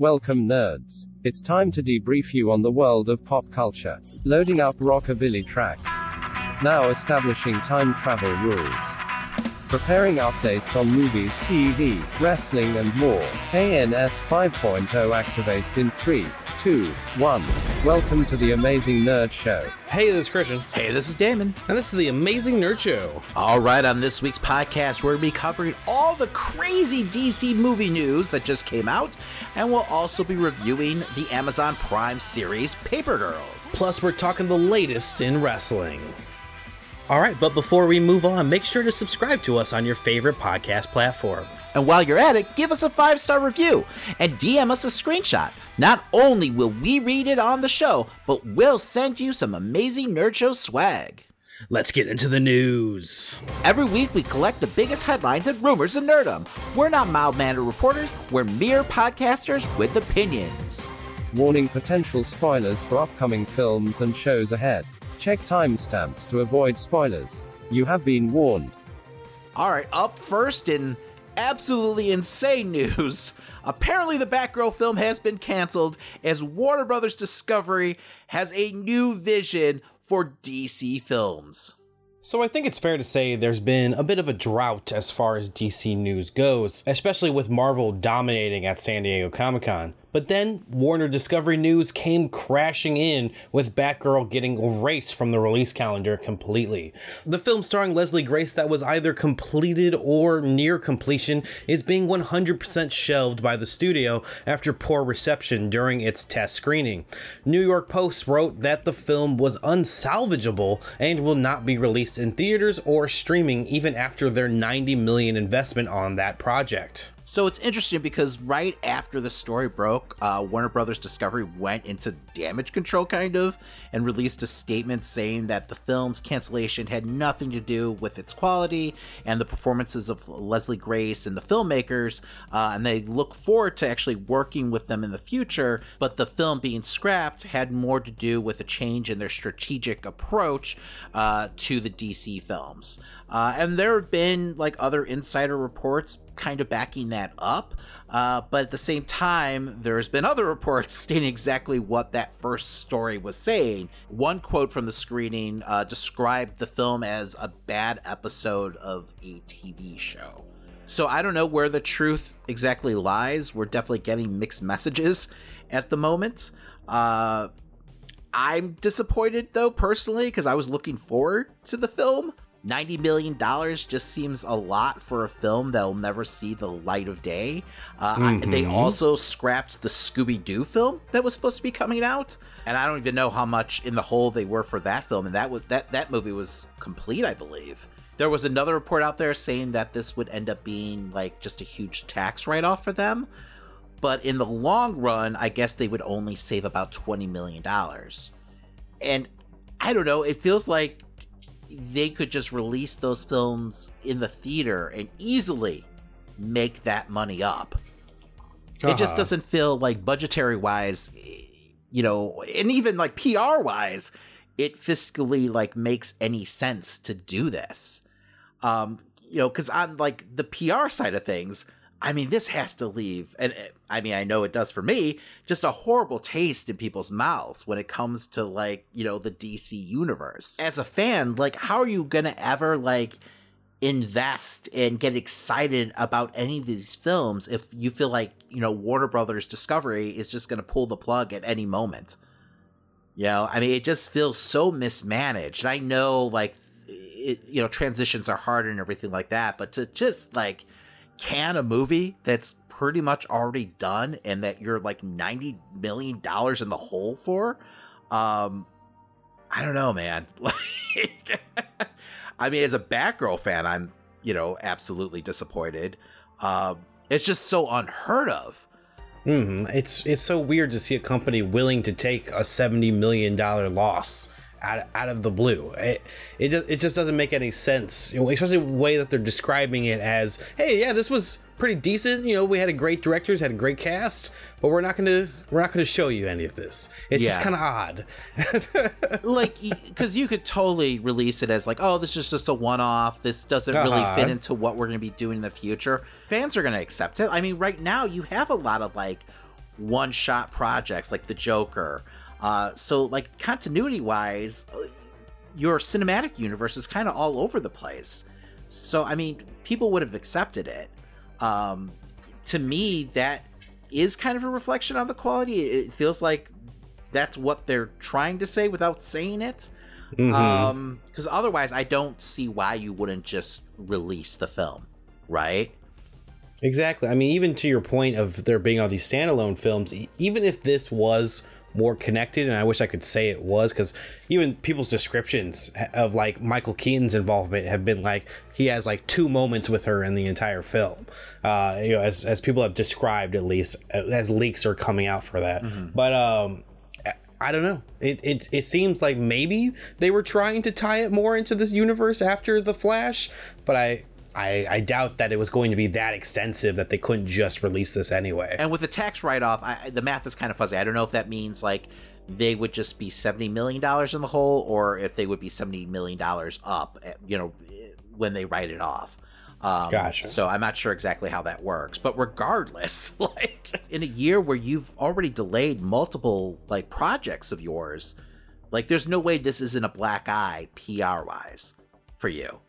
Welcome, nerds. It's time to debrief you on the world of pop culture. Loading up rockabilly track. Now establishing time travel rules. Preparing updates on movies, TV, wrestling, and more. ANS 5.0 activates in 3, 2, 1. Welcome to the Amazing Nerd Show. Hey, this is Christian, Hey, this is Damon. and this is the Amazing Nerd Show. All right, on this week's podcast, we're going to be covering all the crazy DC movie news that just came out, and we'll also be reviewing the Amazon Prime series Paper Girls. Plus, we're talking the latest in wrestling. All right, but before we move on, make sure to subscribe to us on your favorite podcast platform. And while you're at it, give us a five star review and DM us a screenshot. Not only will we read it on the show, but we'll send you some amazing Nerd Show swag. Let's get into the news. Every week, we collect the biggest headlines and rumors of nerdom. We're not mild mannered reporters, we're mere podcasters with opinions. Warning potential spoilers for upcoming films and shows ahead. Check timestamps to avoid spoilers. You have been warned. All right, up first in absolutely insane news. Apparently, the Batgirl film has been canceled as Warner Brothers Discovery has a new vision for DC films. So, I think it's fair to say there's been a bit of a drought as far as DC news goes, especially with Marvel dominating at San Diego Comic Con. But then Warner Discovery News came crashing in with Batgirl getting erased from the release calendar completely. The film starring Leslie Grace that was either completed or near completion is being 100% shelved by the studio after poor reception during its test screening. New York Post wrote that the film was unsalvageable and will not be released in theaters or streaming even after their 90 million investment on that project. So it's interesting because right after the story broke, uh, Warner Brothers Discovery went into damage control, kind of, and released a statement saying that the film's cancellation had nothing to do with its quality and the performances of Leslie Grace and the filmmakers, uh, and they look forward to actually working with them in the future. But the film being scrapped had more to do with a change in their strategic approach uh, to the DC films. Uh, and there have been like other insider reports kind of backing that up. Uh, but at the same time, there's been other reports stating exactly what that first story was saying. One quote from the screening uh, described the film as a bad episode of a TV show. So I don't know where the truth exactly lies. We're definitely getting mixed messages at the moment. Uh, I'm disappointed though, personally, because I was looking forward to the film. $90 million just seems a lot for a film that'll never see the light of day. Uh, I- they also scrapped the Scooby Doo film that was supposed to be coming out, and I don't even know how much in the hole they were for that film. And that was that that movie was complete, I believe. There was another report out there saying that this would end up being like just a huge tax write off for them, but in the long run, I guess they would only save about $20 million. And I don't know, it feels like they could just release those films in the theater and easily make that money up. It just Uh-huh. doesn't feel like budgetary wise, you know, and even like PR wise, it fiscally like makes any sense to do this. Um, you know, because on like the PR side of things, I mean, this has to leave, and uh, I mean, I know it does for me, just a horrible taste in people's mouths when it comes to like, you know, the DC universe. As a fan, like, how are you gonna ever like invest and get excited about any of these films if you feel like, you know, Warner Brothers Discovery is just gonna pull the plug at any moment? You know, I mean, it just feels so mismanaged. And I know, like, it, you know, transitions are hard and everything like that, but to just like can a movie that's pretty much already done and that you're like 90 million dollars in the hole for, um, I don't know, man. Like, I mean, as a Batgirl fan, I'm, you know, absolutely disappointed. Um, it's just so unheard of. hmm It's it's so weird to see a company willing to take a seventy million dollar loss out, out of the blue. It it just, it just doesn't make any sense, you know, especially the way that they're describing it as, hey, yeah, this was pretty decent. You know, we had a great directors, had a great cast, but we're not gonna we're not gonna show you any of this. It's just kind of odd. like because you could totally release it as like oh this is just a one-off this doesn't really Uh-huh. fit into what we're going to be doing in the future fans are going to accept it i mean right now you have a lot of like one shot projects like the Joker. Uh, so, like, continuity wise, your cinematic universe is kind of all over the place. So, I mean, people would have accepted it. Um, to me, that is kind of a reflection on the quality. It feels like that's what they're trying to say without saying it. Mm-hmm. Um, because otherwise, I don't see why you wouldn't just release the film, right? Exactly. I mean, even to your point of there being all these standalone films, even if this was more connected, and I wish I could say it was, because even people's descriptions of like Michael Keaton's involvement have been like he has like two moments with her in the entire film. Uh, you know, as as people have described at least as leaks are coming out for that. Mm-hmm. But um, I don't know. It, it it seems like maybe they were trying to tie it more into this universe after the Flash, but I I, I doubt that it was going to be that extensive that they couldn't just release this anyway. And with the tax write off, the math is kind of fuzzy. I don't know if that means like they would just be seventy million dollars in the hole, or if they would be seventy million dollars up. Eh, you know, when they write it off. Um, gotcha. So I'm not sure exactly how that works, but regardless, like in a year where you've already delayed multiple like projects of yours, like there's no way this isn't a black eye PR wise for you.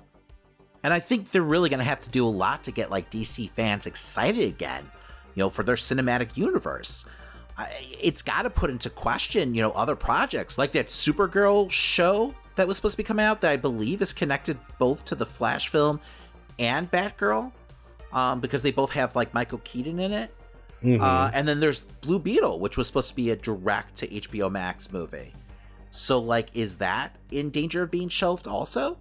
And I think they're really going to have to do a lot to get like DC fans excited again, you know, for their cinematic universe. It's got to put into question, you know, other projects like that Supergirl show that was supposed to be coming out that I believe is connected both to the Flash film and Batgirl, um, because they both have like Michael Keaton in it. Mm-hmm. Uh, and then there's Blue Beetle, which was supposed to be a direct to HBO Max movie. So, like, is that in danger of being shelved also?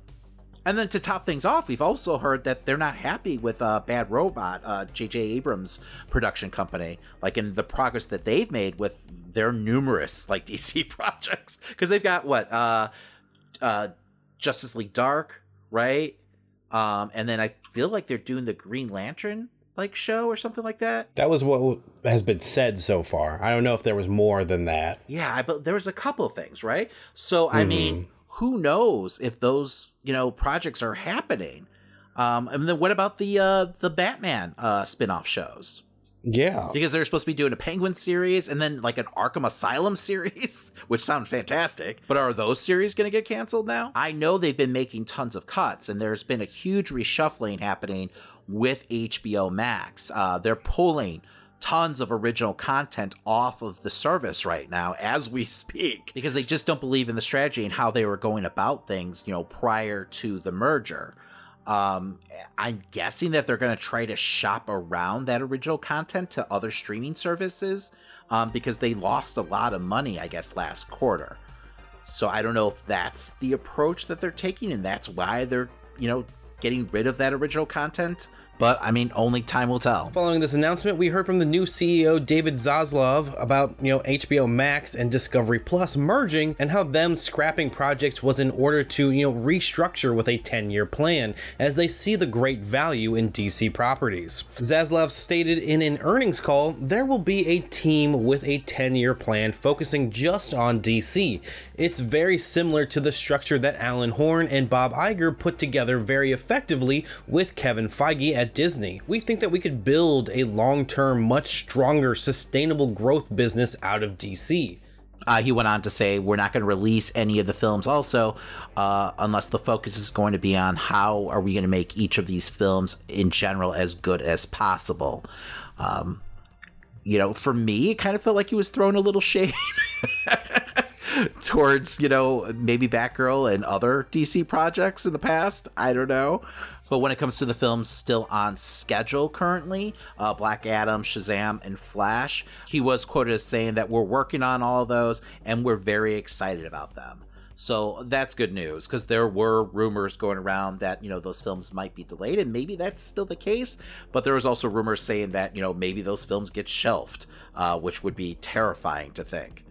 And then to top things off, we've also heard that they're not happy with uh, Bad Robot, uh, J.J. Abrams' production company, like in the progress that they've made with their numerous like DC projects. Because they've got what uh, uh, Justice League Dark, right? Um, and then I feel like they're doing the Green Lantern like show or something like that. That was what has been said so far. I don't know if there was more than that. Yeah, but there was a couple things, right? So I mm-hmm. mean who knows if those you know projects are happening? Um, and then what about the uh, the Batman uh, spin-off shows? Yeah, because they're supposed to be doing a Penguin series and then like an Arkham Asylum series, which sounds fantastic. But are those series going to get canceled now? I know they've been making tons of cuts, and there's been a huge reshuffling happening with HBO Max. Uh, they're pulling tons of original content off of the service right now as we speak because they just don't believe in the strategy and how they were going about things, you know, prior to the merger. Um, I'm guessing that they're going to try to shop around that original content to other streaming services um, because they lost a lot of money, I guess, last quarter. So I don't know if that's the approach that they're taking and that's why they're, you know, getting rid of that original content but I mean, only time will tell. Following this announcement, we heard from the new CEO David Zaslav about you know HBO Max and Discovery Plus merging and how them scrapping projects was in order to you know restructure with a 10-year plan as they see the great value in DC properties. Zaslav stated in an earnings call, there will be a team with a 10-year plan focusing just on DC. It's very similar to the structure that Alan Horn and Bob Iger put together very effectively with Kevin Feige at at Disney. We think that we could build a long term, much stronger, sustainable growth business out of DC. Uh, he went on to say, We're not going to release any of the films also, uh, unless the focus is going to be on how are we going to make each of these films in general as good as possible. Um, you know, for me, it kind of felt like he was throwing a little shade towards, you know, maybe Batgirl and other DC projects in the past. I don't know. But when it comes to the films still on schedule currently, uh, Black Adam, Shazam, and Flash, he was quoted as saying that we're working on all of those and we're very excited about them. So that's good news because there were rumors going around that, you know, those films might be delayed and maybe that's still the case. But there was also rumors saying that, you know, maybe those films get shelved, uh, which would be terrifying to think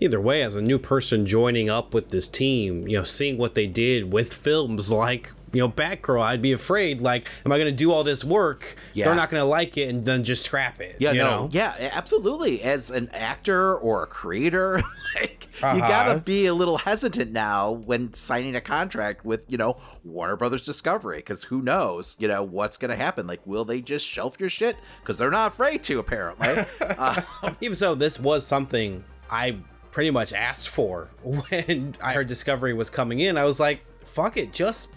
either way, as a new person joining up with this team, you know, seeing what they did with films like you know, Batgirl, I'd be afraid. Like, am I going to do all this work? Yeah. They're not going to like it, and then just scrap it. Yeah, you no, know? yeah, absolutely. As an actor or a creator, like you Uh-huh. gotta be a little hesitant now when signing a contract with you know Warner Brothers Discovery, because who knows, you know what's gonna happen? Like, will they just shelf your shit? Because they're not afraid to, apparently. uh, Even so, this was something I pretty much asked for when I heard Discovery was coming in. I was like, fuck it, just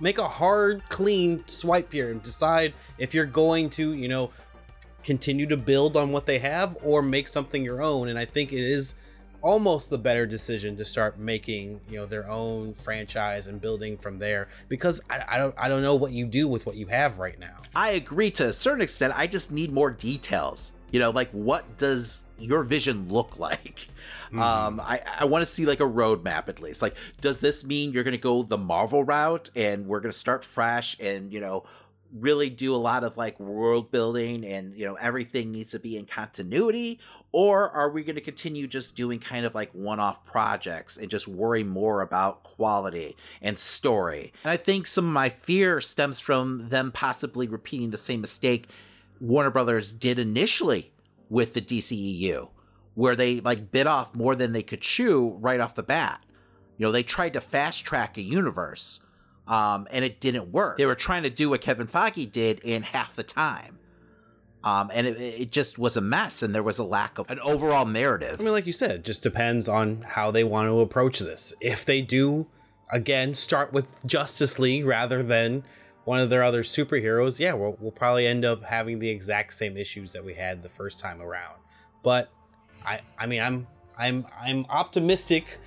make a hard, clean swipe here and decide if you're going to, you know, continue to build on what they have or make something your own. And I think it is almost the better decision to start making you know their own franchise and building from there because I, I don't I don't know what you do with what you have right now. I agree to a certain extent. I just need more details. You know, like what does your vision look like? Um, I, I want to see like a roadmap at least. Like, does this mean you're going to go the Marvel route and we're going to start fresh and, you know, really do a lot of like world building and, you know, everything needs to be in continuity? Or are we going to continue just doing kind of like one off projects and just worry more about quality and story? And I think some of my fear stems from them possibly repeating the same mistake Warner Brothers did initially with the DCEU, where they like bit off more than they could chew right off the bat. You know, they tried to fast track a universe, um, and it didn't work. They were trying to do what Kevin Feige did in half the time. Um, and it, it just was a mess, and there was a lack of an overall narrative. I mean, like you said, it just depends on how they want to approach this. If they do, again, start with Justice League rather than one of their other superheroes, yeah, we'll, we'll probably end up having the exact same issues that we had the first time around. But I, I mean, I'm, I'm, I'm optimistic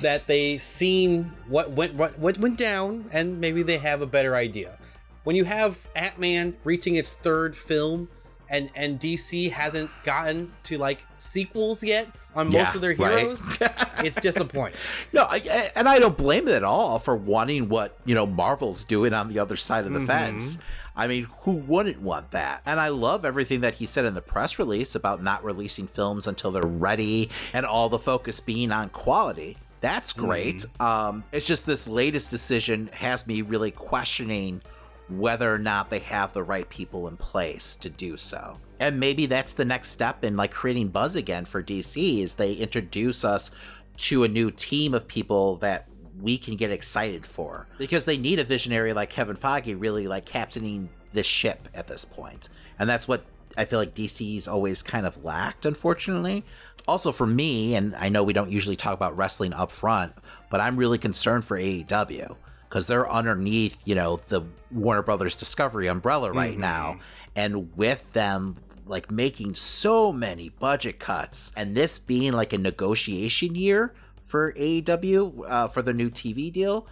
that they seen what went, what, what went down, and maybe they have a better idea. When you have Ant Man reaching its third film, and and DC hasn't gotten to like sequels yet on most Yeah, of their right. heroes, it's disappointing. No, I, and I don't blame it at all for wanting what you know Marvel's doing on the other side of the fence. I mean, who wouldn't want that? And I love everything that he said in the press release about not releasing films until they're ready and all the focus being on quality. That's great. Um, it's just this latest decision has me really questioning whether or not they have the right people in place to do so. And maybe that's the next step in like creating buzz again for DC is they introduce us to a new team of people that we can get excited for because they need a visionary like Kevin Feige really like captaining this ship at this point. And that's what I feel like DC's always kind of lacked, unfortunately. Also, for me, and I know we don't usually talk about wrestling up front, but I'm really concerned for AEW because they're underneath, you know, the Warner Brothers Discovery umbrella right now. And with them like making so many budget cuts and this being like a negotiation year for AEW uh, for the new TV deal,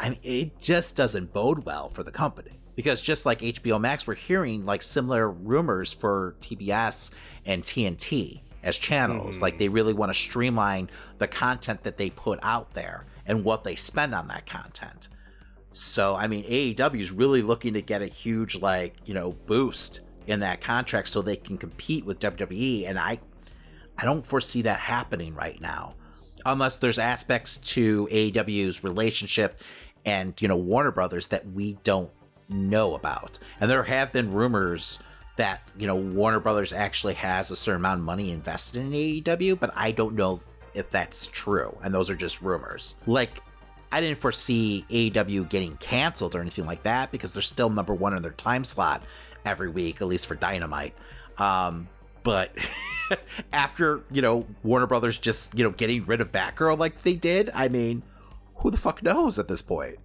I mean, it just doesn't bode well for the company. Because just like HBO Max, we're hearing like similar rumors for TBS and TNT as channels. Like they really want to streamline the content that they put out there and what they spend on that content. So, I mean, AEW is really looking to get a huge, like, you know, boost in that contract so they can compete with WWE. And I, I don't foresee that happening right now, unless there's aspects to AEW's relationship and, you know, Warner Brothers that we don't know about. And there have been rumors that, you know, Warner Brothers actually has a certain amount of money invested in AEW, but I don't know if that's true. And those are just rumors. Like, I didn't foresee AEW getting canceled or anything like that because they're still number one in their time slot every week, at least for Dynamite. Um, but after you know Warner Brothers just you know getting rid of Batgirl like they did, I mean, who the fuck knows at this point?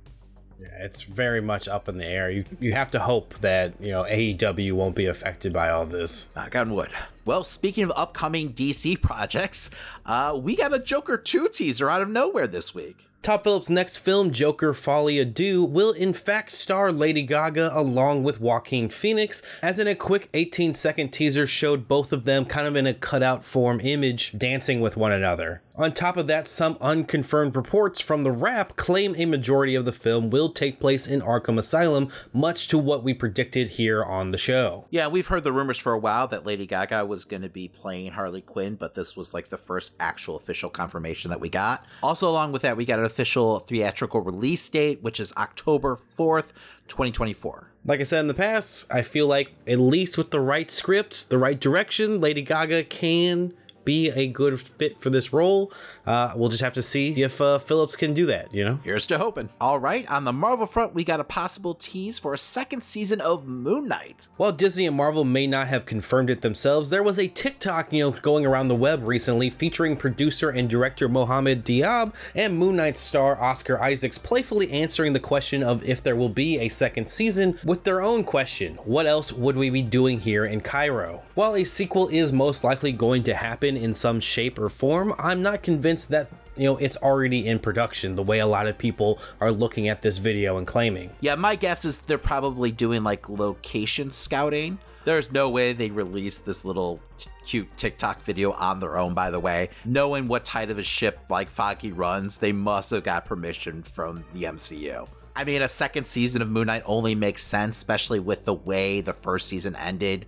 Yeah, it's very much up in the air. You you have to hope that you know AEW won't be affected by all this. Knock on wood. Well, speaking of upcoming DC projects, uh, we got a Joker 2 teaser out of nowhere this week. Todd Phillips' next film, Joker Folie à Deux, will in fact star Lady Gaga along with Joaquin Phoenix, as in a quick 18 second teaser showed both of them kind of in a cutout form image dancing with one another. On top of that, some unconfirmed reports from The Wrap claim a majority of the film will take place in Arkham Asylum, much to what we predicted here on the show. Yeah, we've heard the rumors for a while that Lady Gaga was going to be playing Harley Quinn, but this was like the first actual official confirmation that we got. Also, along with that, we got an official theatrical release date, which is October 4th, 2024. Like I said in the past, I feel like at least with the right script, the right direction, Lady Gaga can be a good fit for this role. Uh, we'll just have to see if uh, Phillips can do that, you know? Here's to hoping. All right, on the Marvel front, we got a possible tease for a second season of Moon Knight. While Disney and Marvel may not have confirmed it themselves, there was a TikTok, you know, going around the web recently featuring producer and director Mohamed Diab and Moon Knight star Oscar Isaacs playfully answering the question of if there will be a second season with their own question What else would we be doing here in Cairo? While a sequel is most likely going to happen in some shape or form, I'm not convinced that you know it's already in production the way a lot of people are looking at this video and claiming. Yeah, my guess is they're probably doing like location scouting. There's no way they released this little t- cute TikTok video on their own, by the way. Knowing what type of a ship like Feige runs, they must have got permission from the MCU. I mean, a second season of Moon Knight only makes sense, especially with the way the first season ended.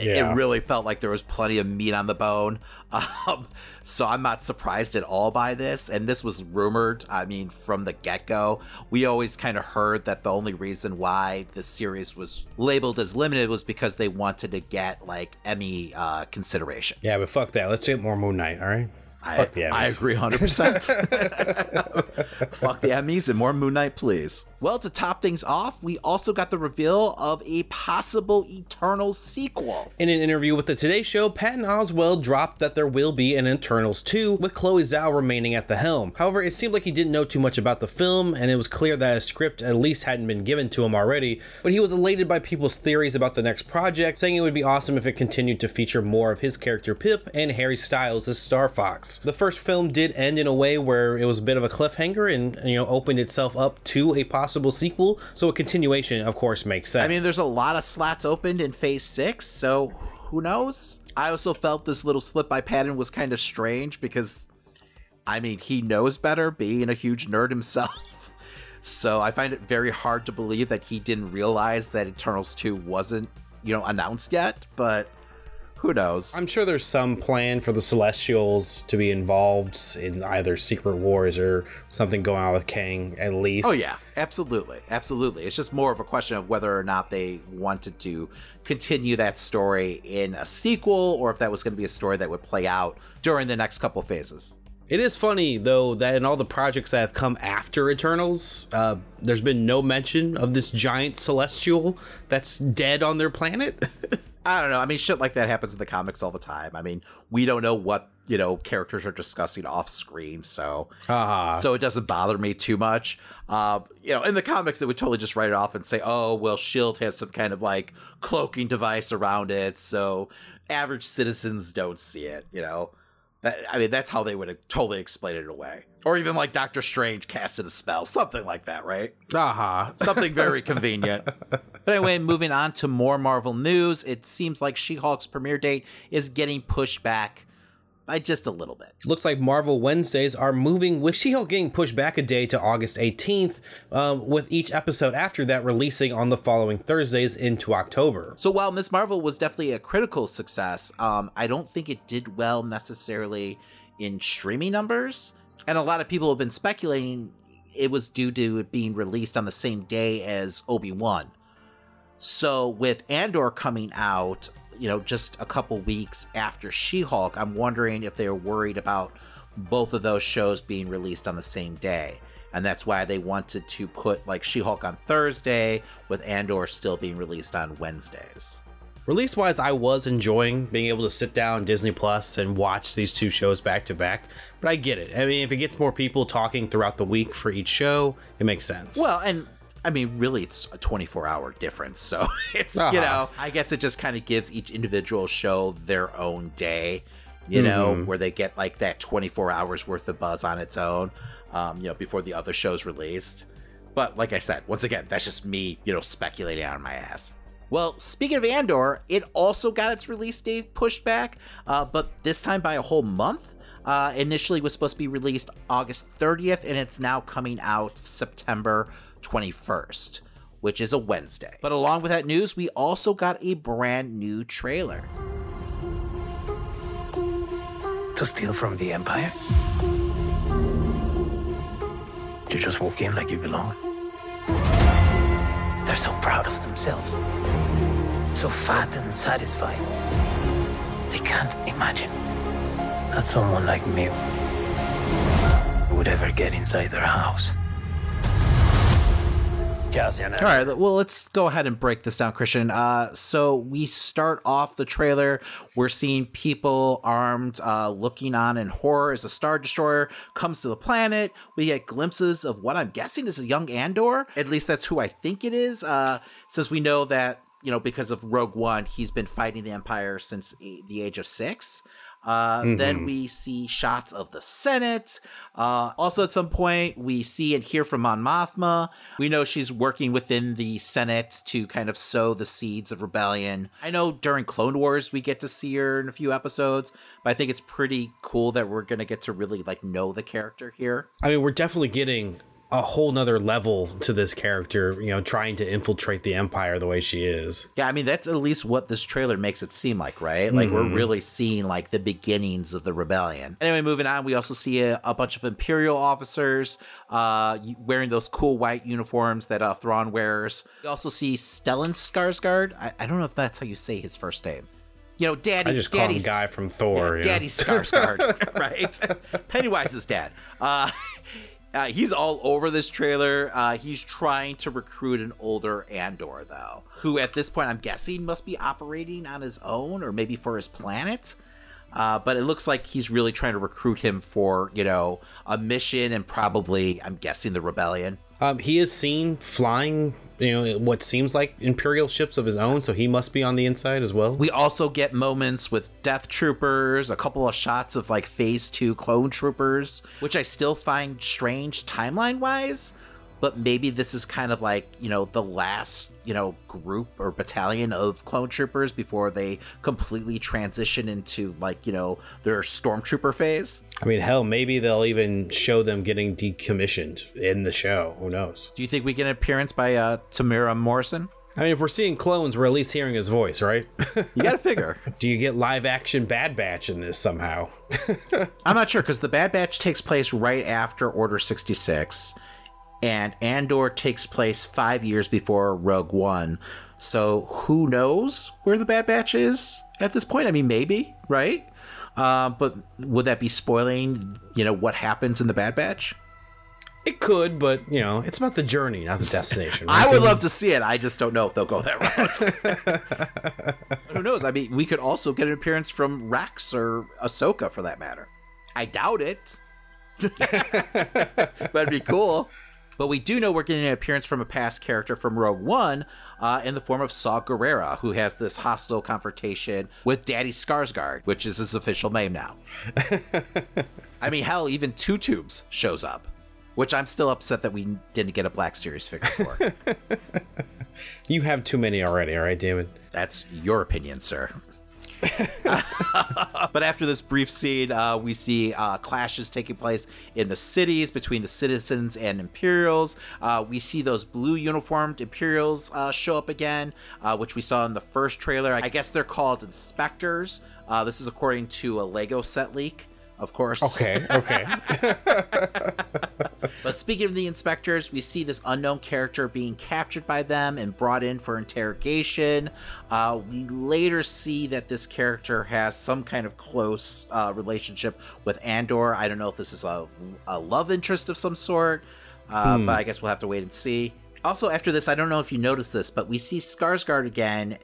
Yeah. It really felt like there was plenty of meat on the bone. Um, so I'm not surprised at all by this. And this was rumored, I mean, from the get go. We always kind of heard that the only reason why the series was labeled as limited was because they wanted to get like Emmy uh, consideration. Yeah, but fuck that. Let's get more Moon Knight, all right? I, Fuck the Emmys. I agree 100%. Fuck the Emmys and more Moon Knight, please. Well, to top things off, we also got the reveal of a possible Eternal sequel. In an interview with the Today Show, Patton Oswalt dropped that there will be an Eternals 2 with Chloe Zhao remaining at the helm. However, it seemed like he didn't know too much about the film, and it was clear that a script at least hadn't been given to him already. But he was elated by people's theories about the next project, saying it would be awesome if it continued to feature more of his character Pip and Harry Styles as Star Fox. The first film did end in a way where it was a bit of a cliffhanger and you know opened itself up to a possible sequel, so a continuation, of course, makes sense. I mean, there's a lot of slots opened in Phase 6, so who knows? I also felt this little slip by Patton was kind of strange because, I mean, he knows better, being a huge nerd himself. so I find it very hard to believe that he didn't realize that Eternals 2 wasn't, you know, announced yet, but who knows? I'm sure there's some plan for the Celestials to be involved in either Secret Wars or something going on with Kang, at least. Oh yeah, absolutely, absolutely. It's just more of a question of whether or not they wanted to continue that story in a sequel, or if that was going to be a story that would play out during the next couple phases. It is funny, though, that in all the projects that have come after Eternals, uh, there's been no mention of this giant Celestial that's dead on their planet. I don't know. I mean, shit like that happens in the comics all the time. I mean, we don't know what you know characters are discussing off screen, so Haha. so it doesn't bother me too much. Uh, you know, in the comics, they would totally just write it off and say, "Oh, well, Shield has some kind of like cloaking device around it, so average citizens don't see it." You know, that, I mean, that's how they would have totally explained it away. Or even like Doctor Strange casted a spell, something like that, right? Uh-huh. Something very convenient. But anyway, moving on to more Marvel news, it seems like She Hulk's premiere date is getting pushed back by just a little bit. Looks like Marvel Wednesdays are moving, with She Hulk getting pushed back a day to August 18th, um, with each episode after that releasing on the following Thursdays into October. So while Miss Marvel was definitely a critical success, um, I don't think it did well necessarily in streaming numbers. And a lot of people have been speculating it was due to it being released on the same day as Obi Wan. So with Andor coming out, you know, just a couple weeks after She Hulk, I'm wondering if they were worried about both of those shows being released on the same day. And that's why they wanted to put like She Hulk on Thursday, with Andor still being released on Wednesdays. Release wise, I was enjoying being able to sit down Disney Plus and watch these two shows back to back, but I get it. I mean, if it gets more people talking throughout the week for each show, it makes sense. Well, and I mean, really, it's a 24 hour difference. So it's, you Uh-huh. know, I guess it just kind of gives each individual show their own day, you know, Mhm. where they get like that 24 hours worth of buzz on its own, um, you know, before the other show's released. But like I said, once again, that's just me, you know, speculating on my ass. Well, speaking of Andor, it also got its release date pushed back, uh, but this time by a whole month. Uh, initially was supposed to be released August 30th, and it's now coming out September 21st, which is a Wednesday. But along with that news, we also got a brand new trailer. to steal from the Empire? You just walk in like you belong. They're so proud of themselves, so fat and satisfied. They can't imagine that someone like me would ever get inside their house. All right, well, let's go ahead and break this down, Christian. Uh, so we start off the trailer. We're seeing people armed, uh, looking on in horror as a star destroyer comes to the planet. We get glimpses of what I'm guessing is a young Andor. At least that's who I think it is. Uh, since we know that you know because of Rogue One, he's been fighting the Empire since the age of six. Uh, mm-hmm. Then we see shots of the Senate. Uh, also, at some point, we see and hear from Mon Mothma. We know she's working within the Senate to kind of sow the seeds of rebellion. I know during Clone Wars we get to see her in a few episodes, but I think it's pretty cool that we're gonna get to really like know the character here. I mean, we're definitely getting a whole nother level to this character, you know, trying to infiltrate the empire the way she is. Yeah, I mean that's at least what this trailer makes it seem like, right? Like mm-hmm. we're really seeing like the beginnings of the rebellion. Anyway, moving on, we also see a, a bunch of imperial officers uh wearing those cool white uniforms that uh Thrawn wears. We also see Stellan Skarsgård. I, I don't know if that's how you say his first name you know, Daddy. I just call him guy from Thor. Yeah, Daddy Skarsgård, right? Pennywise's dad. Uh, uh, he's all over this trailer. Uh, he's trying to recruit an older Andor, though, who at this point I'm guessing must be operating on his own or maybe for his planet. Uh, but it looks like he's really trying to recruit him for, you know, a mission and probably, I'm guessing, the rebellion. Um, he is seen flying you know what seems like imperial ships of his own so he must be on the inside as well. We also get moments with death troopers a couple of shots of like phase two clone troopers which i still find strange timeline wise but maybe this is kind of like you know the last you know group or battalion of clone troopers before they completely transition into like you know their stormtrooper phase i mean hell maybe they'll even show them getting decommissioned in the show who knows do you think we get an appearance by uh Temuera Morrison I mean, if we're seeing clones, we're at least hearing his voice, right? you gotta figure. Do you get live action Bad Batch in this somehow? I'm not sure because the Bad Batch takes place right after Order 66 and Andor takes place five years before Rogue One. So who knows where the Bad Batch is at this point? I mean, maybe, right? Uh, but would that be spoiling, you know, what happens in the Bad Batch? It could, but you know, it's about the journey, not the destination. Right? I would love to see it. I just don't know if they'll go that route. Who knows? I mean, we could also get an appearance from Rex or Ahsoka, for that matter. I doubt it, but it'd be cool. But we do know we're getting an appearance from a past character from Rogue One uh, in the form of Saw Gerrera, who has this hostile confrontation with Daddy Skarsgård, which is his official name now. I mean, hell, even Two Tubes shows up, which I'm still upset that we didn't get a Black Series figure for. you have too many already, all right, Damon? That's your opinion, sir. but after this brief scene, uh, we see uh, clashes taking place in the cities between the citizens and Imperials. Uh, we see those blue uniformed Imperials uh, show up again, uh, which we saw in the first trailer. I guess they're called inspectors. Uh, this is according to a Lego set leak of course. Okay, okay. but speaking of the inspectors, we see this unknown character being captured by them and brought in for interrogation. Uh, we later see that this character has some kind of close uh, relationship with Andor. I don't know if this is a, a love interest of some sort, uh, hmm. but I guess we'll have to wait and see. Also, after this, I don't know if you noticed this, but we see Skarsgård again,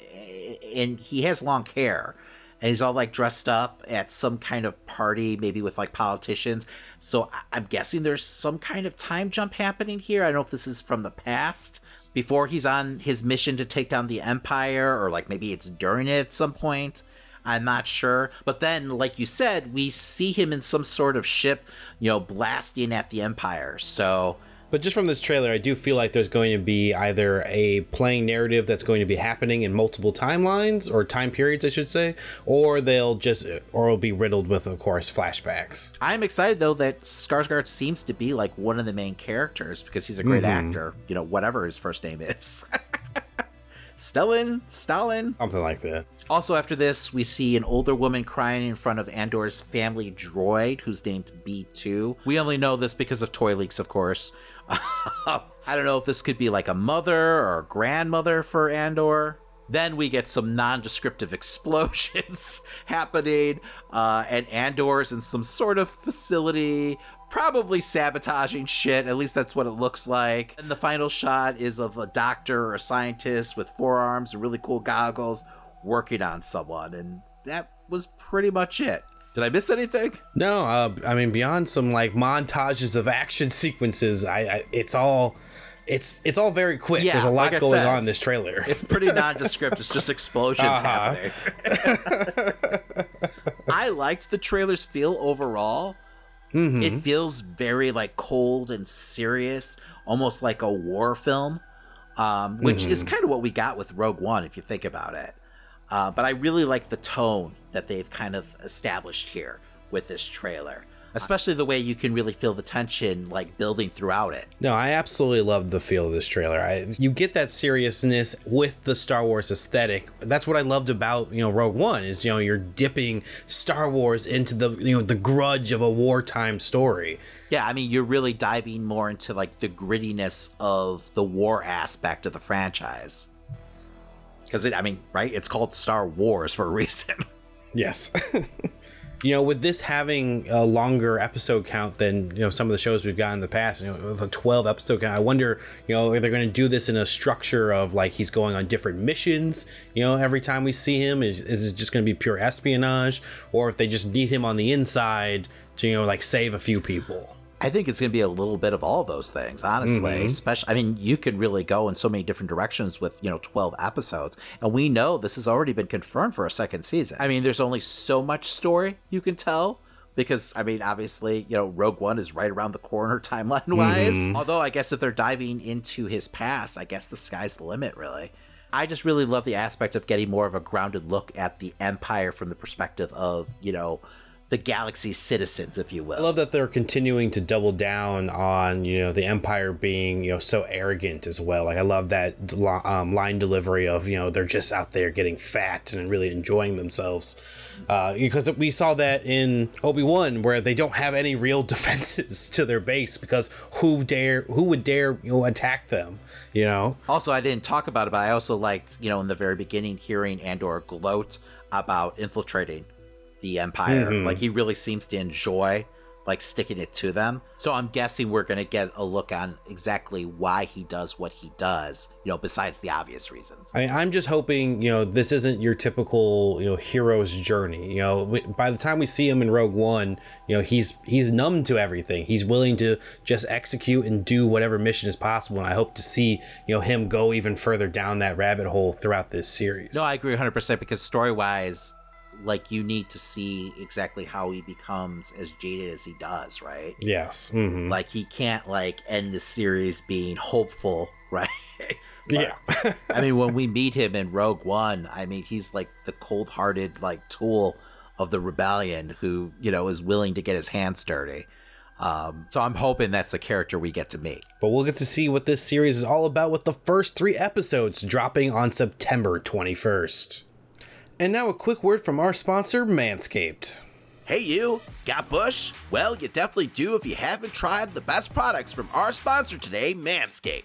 and he has long hair and he's all like dressed up at some kind of party, maybe with like politicians. So I'm guessing there's some kind of time jump happening here. I don't know if this is from the past before he's on his mission to take down the Empire, or like maybe it's during it at some point. I'm not sure. But then, like you said, we see him in some sort of ship, you know, blasting at the Empire. So but just from this trailer, I do feel like there's going to be either a playing narrative that's going to be happening in multiple timelines or time periods, I should say, or they'll just, or it'll be riddled with, of course, flashbacks. I'm excited though that Skarsgård seems to be like one of the main characters because he's a great mm-hmm. actor. You know, whatever his first name is. Stellan, Stalin. Something like that. Also, after this, we see an older woman crying in front of Andor's family droid, who's named B2. We only know this because of toy leaks, of course. I don't know if this could be like a mother or a grandmother for Andor. Then we get some non-descriptive explosions happening, uh, and Andor's in some sort of facility, probably sabotaging shit. At least that's what it looks like. And the final shot is of a doctor or a scientist with forearms and really cool goggles working on someone, and that was pretty much it. Did I miss anything? No, uh, I mean beyond some like montages of action sequences, I, I it's all it's it's all very quick. Yeah, There's a lot like going said, on in this trailer. It's pretty nondescript. it's just explosions Uh-huh. happening. I liked the trailer's feel overall. Mhm. It feels very like cold and serious, almost like a war film, um, which is kind of what we got with Rogue One, if you think about it. Uh, but I really like the tone that they've kind of established here with this trailer, especially the way you can really feel the tension like building throughout it. No, I absolutely love the feel of this trailer. I, you get that seriousness with the Star Wars aesthetic. That's what I loved about you know Rogue One is you know you're dipping Star Wars into the you know the grudge of a wartime story. Yeah, I mean, you're really diving more into like the grittiness of the war aspect of the franchise. Because it, I mean, right? It's called Star Wars for a reason. Yes. you know, with this having a longer episode count than you know some of the shows we've got in the past, you know, a twelve episode count, I wonder, you know, are they going to do this in a structure of like he's going on different missions? You know, every time we see him, is, is it just going to be pure espionage, or if they just need him on the inside to you know like save a few people? I think it's going to be a little bit of all those things, honestly. Mm-hmm. Especially, I mean, you can really go in so many different directions with, you know, 12 episodes. And we know this has already been confirmed for a second season. I mean, there's only so much story you can tell because, I mean, obviously, you know, Rogue One is right around the corner timeline wise. Mm-hmm. Although, I guess if they're diving into his past, I guess the sky's the limit, really. I just really love the aspect of getting more of a grounded look at the Empire from the perspective of, you know, the galaxy's citizens, if you will. I love that they're continuing to double down on you know the Empire being you know so arrogant as well. Like I love that um, line delivery of you know they're just out there getting fat and really enjoying themselves. Uh, because we saw that in Obi Wan, where they don't have any real defenses to their base because who dare who would dare you know attack them? You know, Also, I didn't talk about it, but I also liked, you know, in the very beginning, hearing Andor gloat about infiltrating the Empire. Mhm. Like, he really seems to enjoy, like, sticking it to them. So I'm guessing we're going to get a look on exactly why he does what he does, you know, besides the obvious reasons. I mean, I'm just hoping, you know, this isn't your typical, you know, hero's journey. You know, we, by the time we see him in Rogue One, you know, he's he's numb to everything. He's willing to just execute and do whatever mission is possible. And I hope to see, you know, him go even further down that rabbit hole throughout this series. No, I agree 100% because story wise, like, you need to see exactly how he becomes as jaded as he does, right? yes. hmm Like, he can't, like, end the series being hopeful, right? yeah. I mean, when we meet him in Rogue One, I mean, he's like the cold hearted, like, tool of the rebellion who, you know, is willing to get his hands dirty. Um, so I'm hoping that's the character we get to meet. But we'll get to see what this series is all about with the first three episodes dropping on September 21st. And now a quick word from our sponsor, Manscaped. Hey, you, got Bush? Well, you definitely do if you haven't tried the best products from our sponsor today, Manscaped.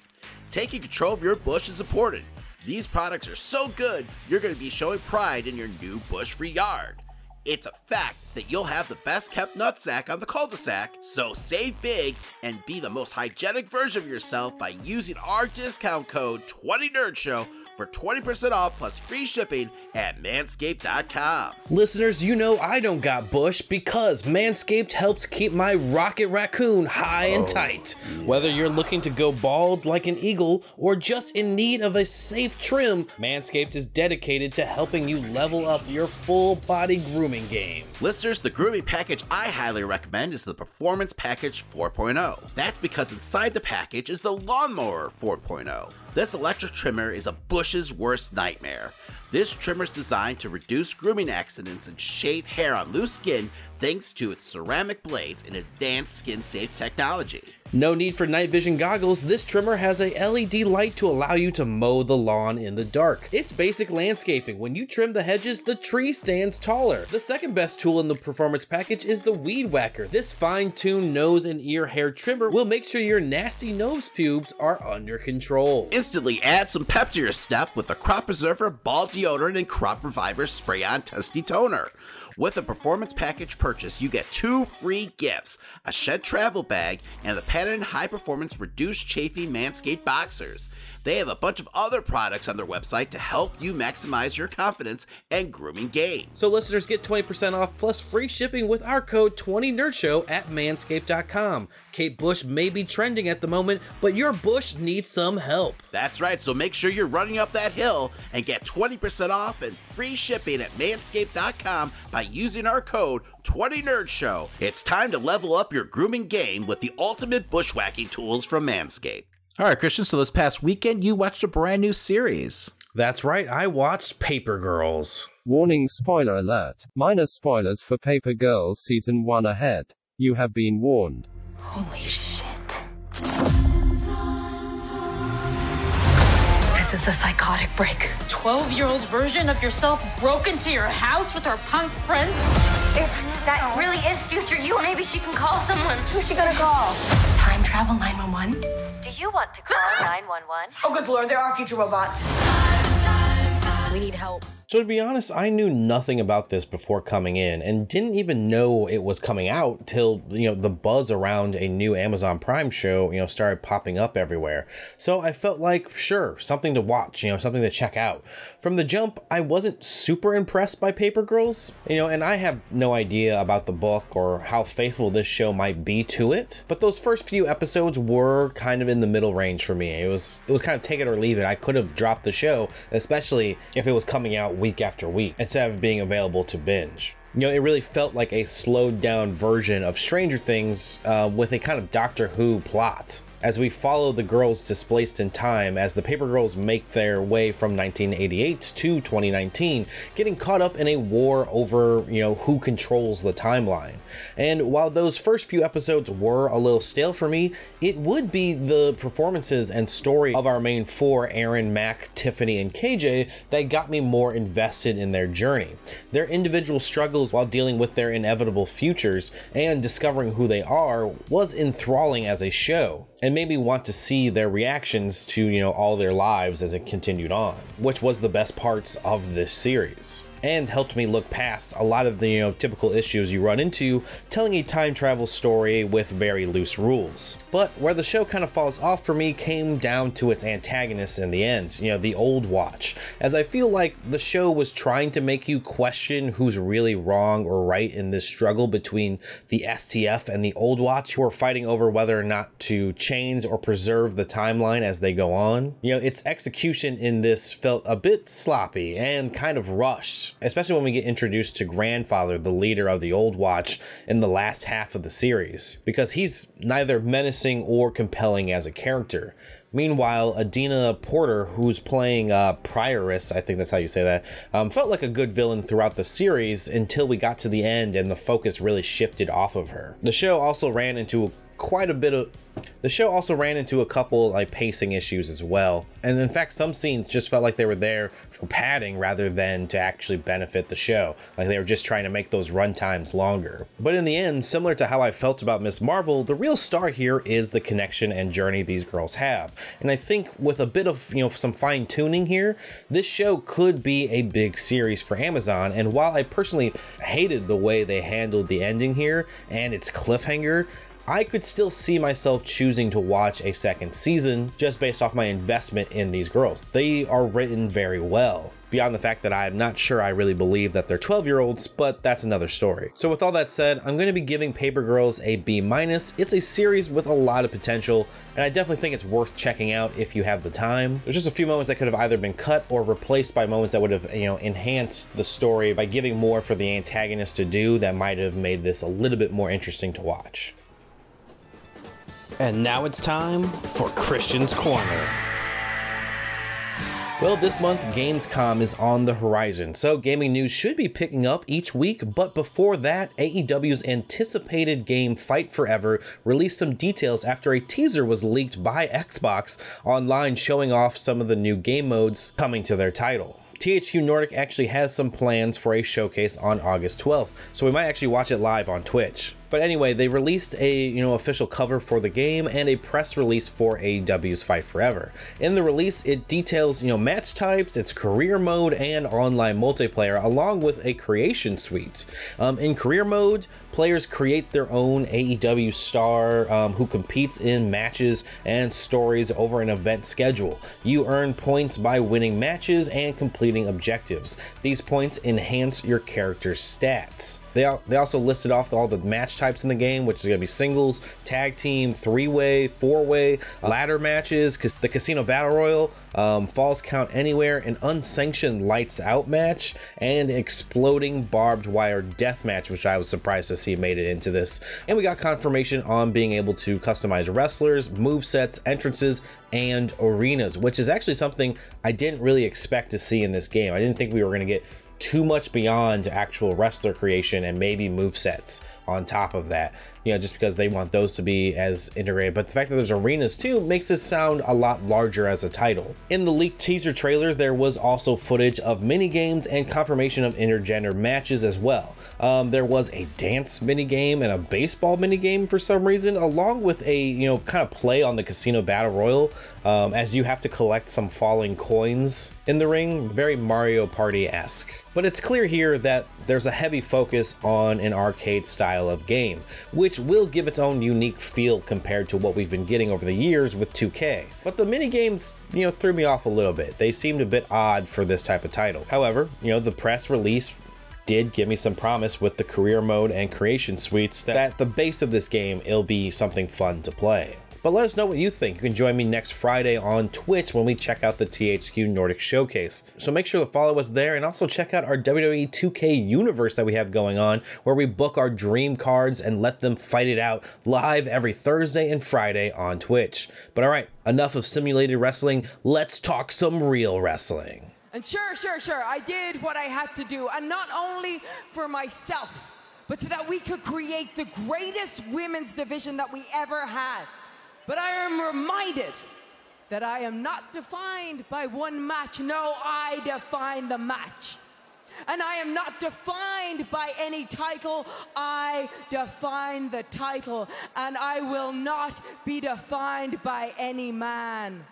Taking control of your bush is important. These products are so good, you're going to be showing pride in your new bush free yard. It's a fact that you'll have the best kept nutsack on the cul de sac, so save big and be the most hygienic version of yourself by using our discount code 20NerdShow for 20% off plus free shipping at manscaped.com. Listeners, you know I don't got bush because Manscaped helps keep my rocket raccoon high and oh, tight. Whether you're looking to go bald like an eagle or just in need of a safe trim, Manscaped is dedicated to helping you level up your full body grooming game. Listeners, the grooming package I highly recommend is the Performance Package 4.0. That's because inside the package is the Lawnmower 4.0. This electric trimmer is a bush's worst nightmare. This trimmer is designed to reduce grooming accidents and shave hair on loose skin thanks to its ceramic blades and advanced skin safe technology. No need for night vision goggles, this trimmer has a LED light to allow you to mow the lawn in the dark. It's basic landscaping. When you trim the hedges, the tree stands taller. The second best tool in the performance package is the Weed Whacker. This fine-tuned nose and ear hair trimmer will make sure your nasty nose pubes are under control. Instantly add some pep to your step with the Crop Preserver Ball Deodorant and Crop Reviver Spray On Testy Toner. With a performance package purchase, you get two free gifts a shed travel bag and the patented high performance reduced chafing Manscaped boxers. They have a bunch of other products on their website to help you maximize your confidence and grooming game. So listeners get 20% off plus free shipping with our code 20nerdshow at manscaped.com. Kate Bush may be trending at the moment, but your bush needs some help. That's right, so make sure you're running up that hill and get 20% off and free shipping at manscaped.com by using our code 20nerdshow. It's time to level up your grooming game with the ultimate bushwhacking tools from Manscaped. All right, Christian, so this past weekend you watched a brand new series. That's right, I watched Paper Girls. Warning spoiler alert. Minor spoilers for Paper Girls Season 1 ahead. You have been warned. Holy shit. This is a psychotic break. 12 year old version of yourself broke into your house with her punk friends? If that really is future you, maybe she can call someone. Who's she gonna call? Time travel 911? Do you want to call 911? Oh, good lord, there are future robots. We need help. So to be honest, I knew nothing about this before coming in and didn't even know it was coming out till, you know, the buzz around a new Amazon Prime show, you know, started popping up everywhere. So I felt like, sure, something to watch, you know, something to check out. From the jump, I wasn't super impressed by Paper Girls, you know, and I have no idea about the book or how faithful this show might be to it, but those first few episodes were kind of in the middle range for me. It was it was kind of take it or leave it. I could have dropped the show, especially if it was coming out week after week instead of being available to binge. You know, it really felt like a slowed down version of Stranger Things uh, with a kind of Doctor Who plot as we follow the girls displaced in time as the Paper Girls make their way from 1988 to 2019, getting caught up in a war over, you know, who controls the timeline. And while those first few episodes were a little stale for me, it would be the performances and story of our main four, Erin, Mac, Tiffany, and KJ, that got me more invested in their journey. Their individual struggles while dealing with their inevitable futures and discovering who they are was enthralling as a show and made me want to see their reactions to you know all their lives as it continued on which was the best parts of this series and helped me look past a lot of the you know typical issues you run into telling a time travel story with very loose rules. But where the show kind of falls off for me came down to its antagonist in the end, you know, the Old Watch, as I feel like the show was trying to make you question who's really wrong or right in this struggle between the STF and the Old Watch who are fighting over whether or not to change or preserve the timeline as they go on. You know, its execution in this felt a bit sloppy and kind of rushed especially when we get introduced to Grandfather, the leader of the Old Watch, in the last half of the series, because he's neither menacing or compelling as a character. Meanwhile, Adina Porter, who's playing uh, Prioress, I think that's how you say that, um, felt like a good villain throughout the series until we got to the end and the focus really shifted off of her. The show also ran into quite a bit of the show also ran into a couple like pacing issues as well. And in fact, some scenes just felt like they were there for padding rather than to actually benefit the show. Like they were just trying to make those run times longer. But in the end, similar to how I felt about Miss Marvel, the real star here is the connection and journey these girls have. And I think with a bit of, you know, some fine tuning here, this show could be a big series for Amazon. And while I personally hated the way they handled the ending here and its cliffhanger, I could still see myself choosing to watch a second season just based off my investment in these girls. They are written very well. Beyond the fact that I'm not sure I really believe that they're 12 year olds, but that's another story. So, with all that said, I'm going to be giving Paper Girls a B minus. It's a series with a lot of potential, and I definitely think it's worth checking out if you have the time. There's just a few moments that could have either been cut or replaced by moments that would have, you know, enhanced the story by giving more for the antagonist to do that might have made this a little bit more interesting to watch. And now it's time for Christian's Corner. Well, this month, Gamescom is on the horizon, so gaming news should be picking up each week. But before that, AEW's anticipated game Fight Forever released some details after a teaser was leaked by Xbox online showing off some of the new game modes coming to their title. THQ Nordic actually has some plans for a showcase on August 12th, so we might actually watch it live on Twitch. But anyway, they released a you know official cover for the game and a press release for AEW's Fight Forever. In the release, it details you know match types, its career mode, and online multiplayer, along with a creation suite. Um, in career mode, players create their own AEW star um, who competes in matches and stories over an event schedule. You earn points by winning matches and completing objectives. These points enhance your character's stats. They, they also listed off all the match types in the game, which is going to be singles, tag team, three way, four way, ladder matches, the casino battle royal, um, falls count anywhere, an unsanctioned lights out match, and exploding barbed wire death match, which I was surprised to see made it into this. And we got confirmation on being able to customize wrestlers, move sets, entrances, and arenas, which is actually something I didn't really expect to see in this game. I didn't think we were going to get too much beyond actual wrestler creation and maybe move sets on top of that you know just because they want those to be as integrated. But the fact that there's arenas too makes this sound a lot larger as a title. In the leaked teaser trailer there was also footage of mini games and confirmation of intergender matches as well. Um, there was a dance mini game and a baseball mini game for some reason along with a you know kind of play on the casino battle royal um, as you have to collect some falling coins in the ring. Very mario party-esque. But it's clear here that there's a heavy focus on an arcade style of game, which will give its own unique feel compared to what we've been getting over the years with 2K. But the mini games, you know, threw me off a little bit. They seemed a bit odd for this type of title. However, you know, the press release did give me some promise with the career mode and creation suites that at the base of this game it'll be something fun to play. But let us know what you think. You can join me next Friday on Twitch when we check out the THQ Nordic Showcase. So make sure to follow us there and also check out our WWE 2K universe that we have going on, where we book our dream cards and let them fight it out live every Thursday and Friday on Twitch. But all right, enough of simulated wrestling. Let's talk some real wrestling. And sure, sure, sure, I did what I had to do, and not only for myself, but so that we could create the greatest women's division that we ever had. But I am reminded that I am not defined by one match. No, I define the match. And I am not defined by any title. I define the title. And I will not be defined by any man.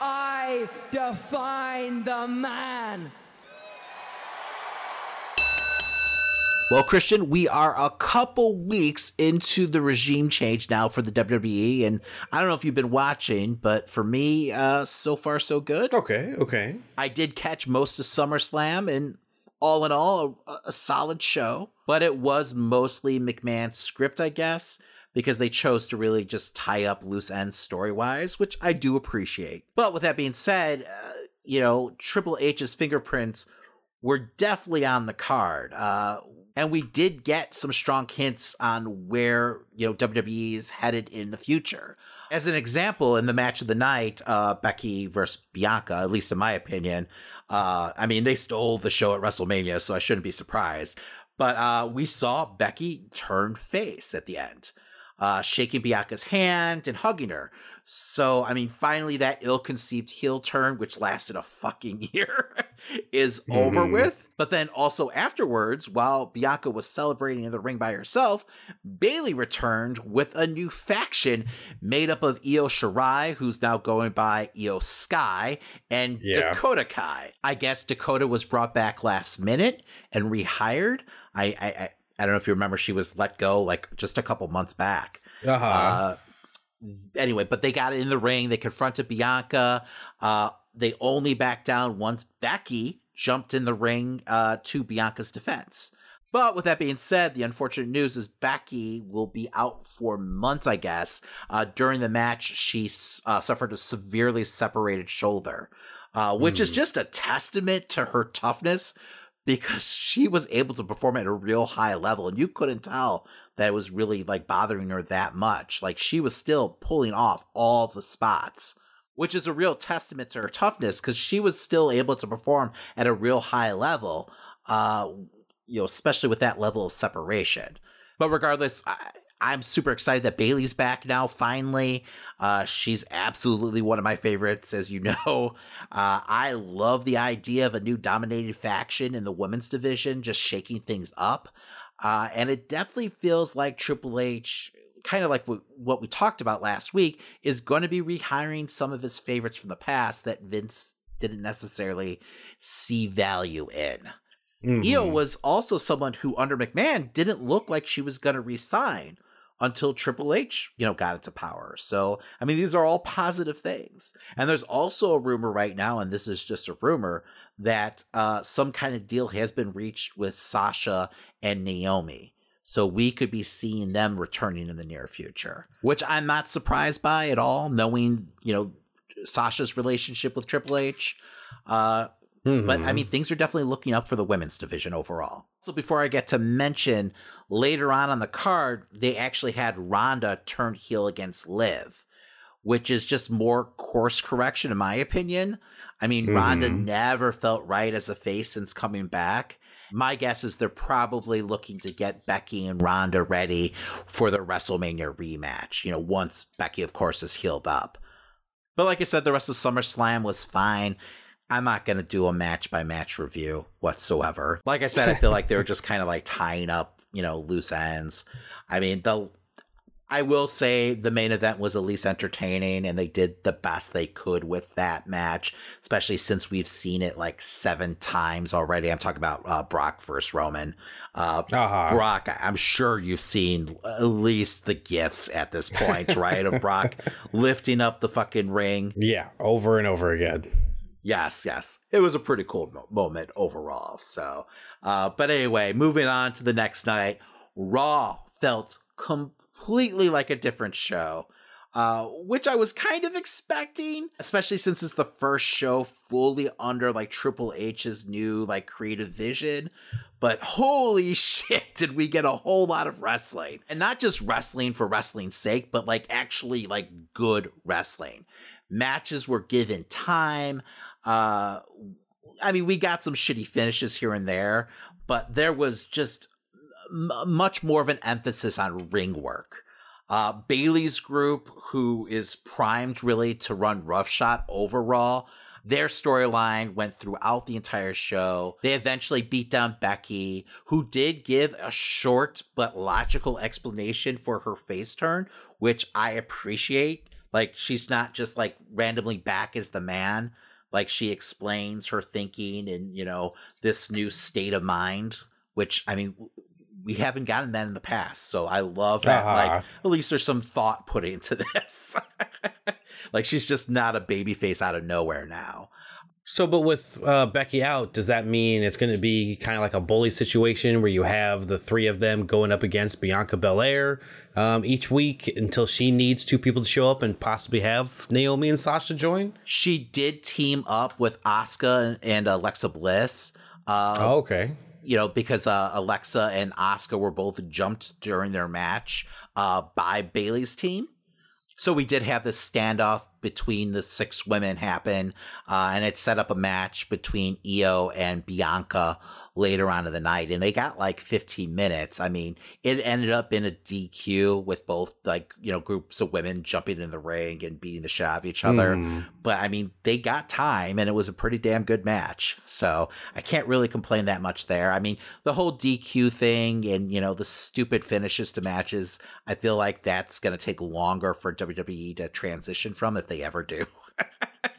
I define the man. Well, Christian, we are a couple weeks into the regime change now for the WWE, and I don't know if you've been watching, but for me, uh, so far so good. Okay, okay. I did catch most of SummerSlam, and all in all, a, a solid show. But it was mostly McMahon's script, I guess, because they chose to really just tie up loose ends story wise, which I do appreciate. But with that being said, uh, you know, Triple H's fingerprints were definitely on the card. Uh, and we did get some strong hints on where you know WWE is headed in the future. As an example, in the match of the night, uh, Becky versus Bianca, at least in my opinion, uh, I mean they stole the show at WrestleMania, so I shouldn't be surprised. But uh, we saw Becky turn face at the end, uh, shaking Bianca's hand and hugging her. So, I mean, finally, that ill conceived heel turn, which lasted a fucking year, is mm-hmm. over with. But then also afterwards, while Bianca was celebrating in the ring by herself, Bayley returned with a new faction made up of Io Shirai, who's now going by Iyo Sky, and yeah. Dakota Kai. I guess Dakota was brought back last minute and rehired. I, I, I, I don't know if you remember, she was let go like just a couple months back. Uh-huh. Uh, anyway, but they got it in the ring. They confronted Bianca. Uh, they only backed down once Becky jumped in the ring uh, to Bianca's defense. But with that being said, the unfortunate news is Becky will be out for months, I guess. Uh, during the match, she uh, suffered a severely separated shoulder, uh, which mm. is hmm. just a testament to her toughness because she was able to perform at a real high level and you couldn't tell that it was really like bothering her that much. Like she was still pulling off all the spots, which is a real testament to her toughness because she was still able to perform at a real high level, uh, you know, especially with that level of separation. But regardless, I, I'm super excited that Bayley's back now, finally. Uh, she's absolutely one of my favorites, as you know. Uh, I love the idea of a new dominated faction in the women's division, just shaking things up. Uh, and it definitely feels like Triple H, kind of like w- what we talked about last week, is going to be rehiring some of his favorites from the past that Vince didn't necessarily see value in. Mm-hmm. Io was also someone who, under McMahon, didn't look like she was going to resign until Triple H, you know, got into power. So, I mean, these are all positive things. And there's also a rumor right now, and this is just a rumor, that uh, some kind of deal has been reached with Sasha and Naomi. So we could be seeing them returning in the near future, which I'm not surprised by at all, knowing, you know, Sasha's relationship with Triple H. Uh, Mm-hmm. But I mm-hmm. mean, things are definitely looking up for the women's division overall. So before I get to mention later on on the card, they actually had Ronda turn heel against Liv, which is just more course correction, in my opinion. I mean, mm-hmm. Ronda never felt right as a face since coming back. My guess is they're probably looking to get Becky and Ronda ready for the WrestleMania rematch, you know, once Becky, of course, is healed up. But like I said, the rest of SummerSlam was fine. I'm not going to do a match by match review whatsoever. Like I said, I feel like they were just kind of like tying up, you know, loose ends. I mean, the I will say the main event was at least entertaining and they did the best they could with that match, especially since we've seen it like seven times already. I'm talking about uh, Brock versus Roman. Uh, uh-huh. Brock, I'm sure you've seen at least the gifts at this point, right? Of Brock lifting up the fucking ring. Yeah, over and over again. Yes, yes. It was a pretty cool moment overall. So, uh, but anyway, moving on to the next night, Raw felt completely like a different show. Uh, which I was kind of expecting, especially since it's the first show fully under like Triple H's new like creative vision. But holy shit, did we get a whole lot of wrestling. And not just wrestling for wrestling's sake, but like actually like good wrestling. Matches were given time. Uh, I mean, we got some shitty finishes here and there, but there was just m- much more of an emphasis on ring work. Uh, Bayley's group, who is primed really to run roughshod overall, their storyline went throughout the entire show. They eventually beat down Becky, who did give a short but logical explanation for her face turn, which I appreciate. Like, she's not just like randomly back as the man like she explains her thinking and you know this new state of mind which i mean we haven't gotten that in the past so i love that uh-huh. like at least there's some thought put into this like she's just not a baby face out of nowhere now so, but with uh, Becky out, does that mean it's going to be kind of like a bully situation where you have the three of them going up against Bianca Belair um, each week until she needs two people to show up and possibly have Naomi and Sasha join? She did team up with Asuka and Alexa Bliss. Uh, oh, okay. You know, because uh, Alexa and Asuka were both jumped during their match uh, by Bayley's team. So we did have this standoff between the six women happen, uh, and it set up a match between Io and Bianca later on in the night and they got like 15 minutes. I mean, it ended up in a DQ with both like, you know, groups of women jumping in the ring and beating the shit out of each other. Mm. But I mean, they got time and it was a pretty damn good match. So I can't really complain that much there. I mean, the whole DQ thing and, you know, the stupid finishes to matches, I feel like that's going to take longer for WWE to transition from if they ever do.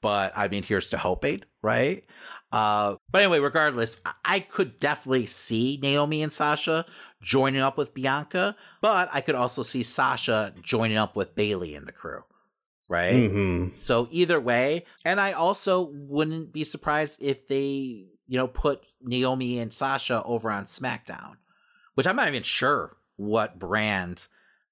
but I mean, here's to hoping, right? Uh, but anyway, regardless, I could definitely see Naomi and Sasha joining up with Bianca, but I could also see Sasha joining up with Bayley in the crew. Right. Mm-hmm. So either way, and I also wouldn't be surprised if they, you know, put Naomi and Sasha over on SmackDown, which I'm not even sure what brand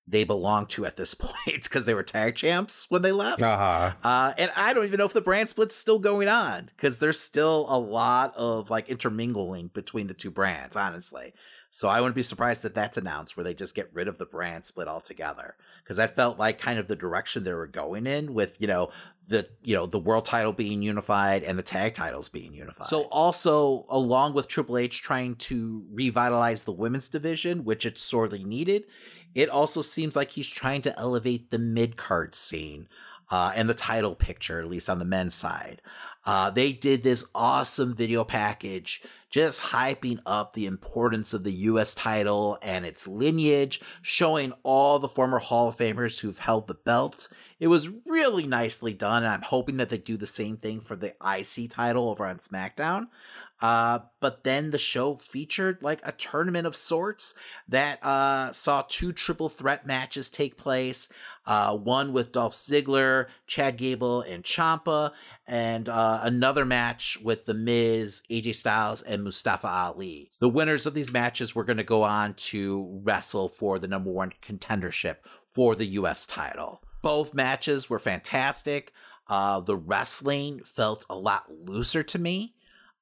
they belong to at this point because they were tag champs when they left. Uh-huh. Uh, and I don't even know if the brand split's still going on because there's still a lot of like intermingling between the two brands, honestly. So I wouldn't be surprised that that's announced where they just get rid of the brand split altogether because that felt like kind of the direction they were going in with you know the you know the world title being unified and the tag titles being unified. So also along with Triple H trying to revitalize the women's division, which it's sorely needed, it also seems like he's trying to elevate the mid card scene uh, and the title picture, at least on the men's side. Uh, they did this awesome video package just hyping up the importance of the US title and its lineage, showing all the former Hall of Famers who've held the belt. It was really nicely done, and I'm hoping that they do the same thing for the IC title over on SmackDown. Uh, but then the show featured like a tournament of sorts that uh, saw two triple threat matches take place. Uh, one with Dolph Ziggler, Chad Gable, and Ciampa, and uh, another match with The Miz, AJ Styles, and Mustafa Ali. The winners of these matches were going to go on to wrestle for the number one contendership for the U.S. title. Both matches were fantastic. Uh, the wrestling felt a lot looser to me.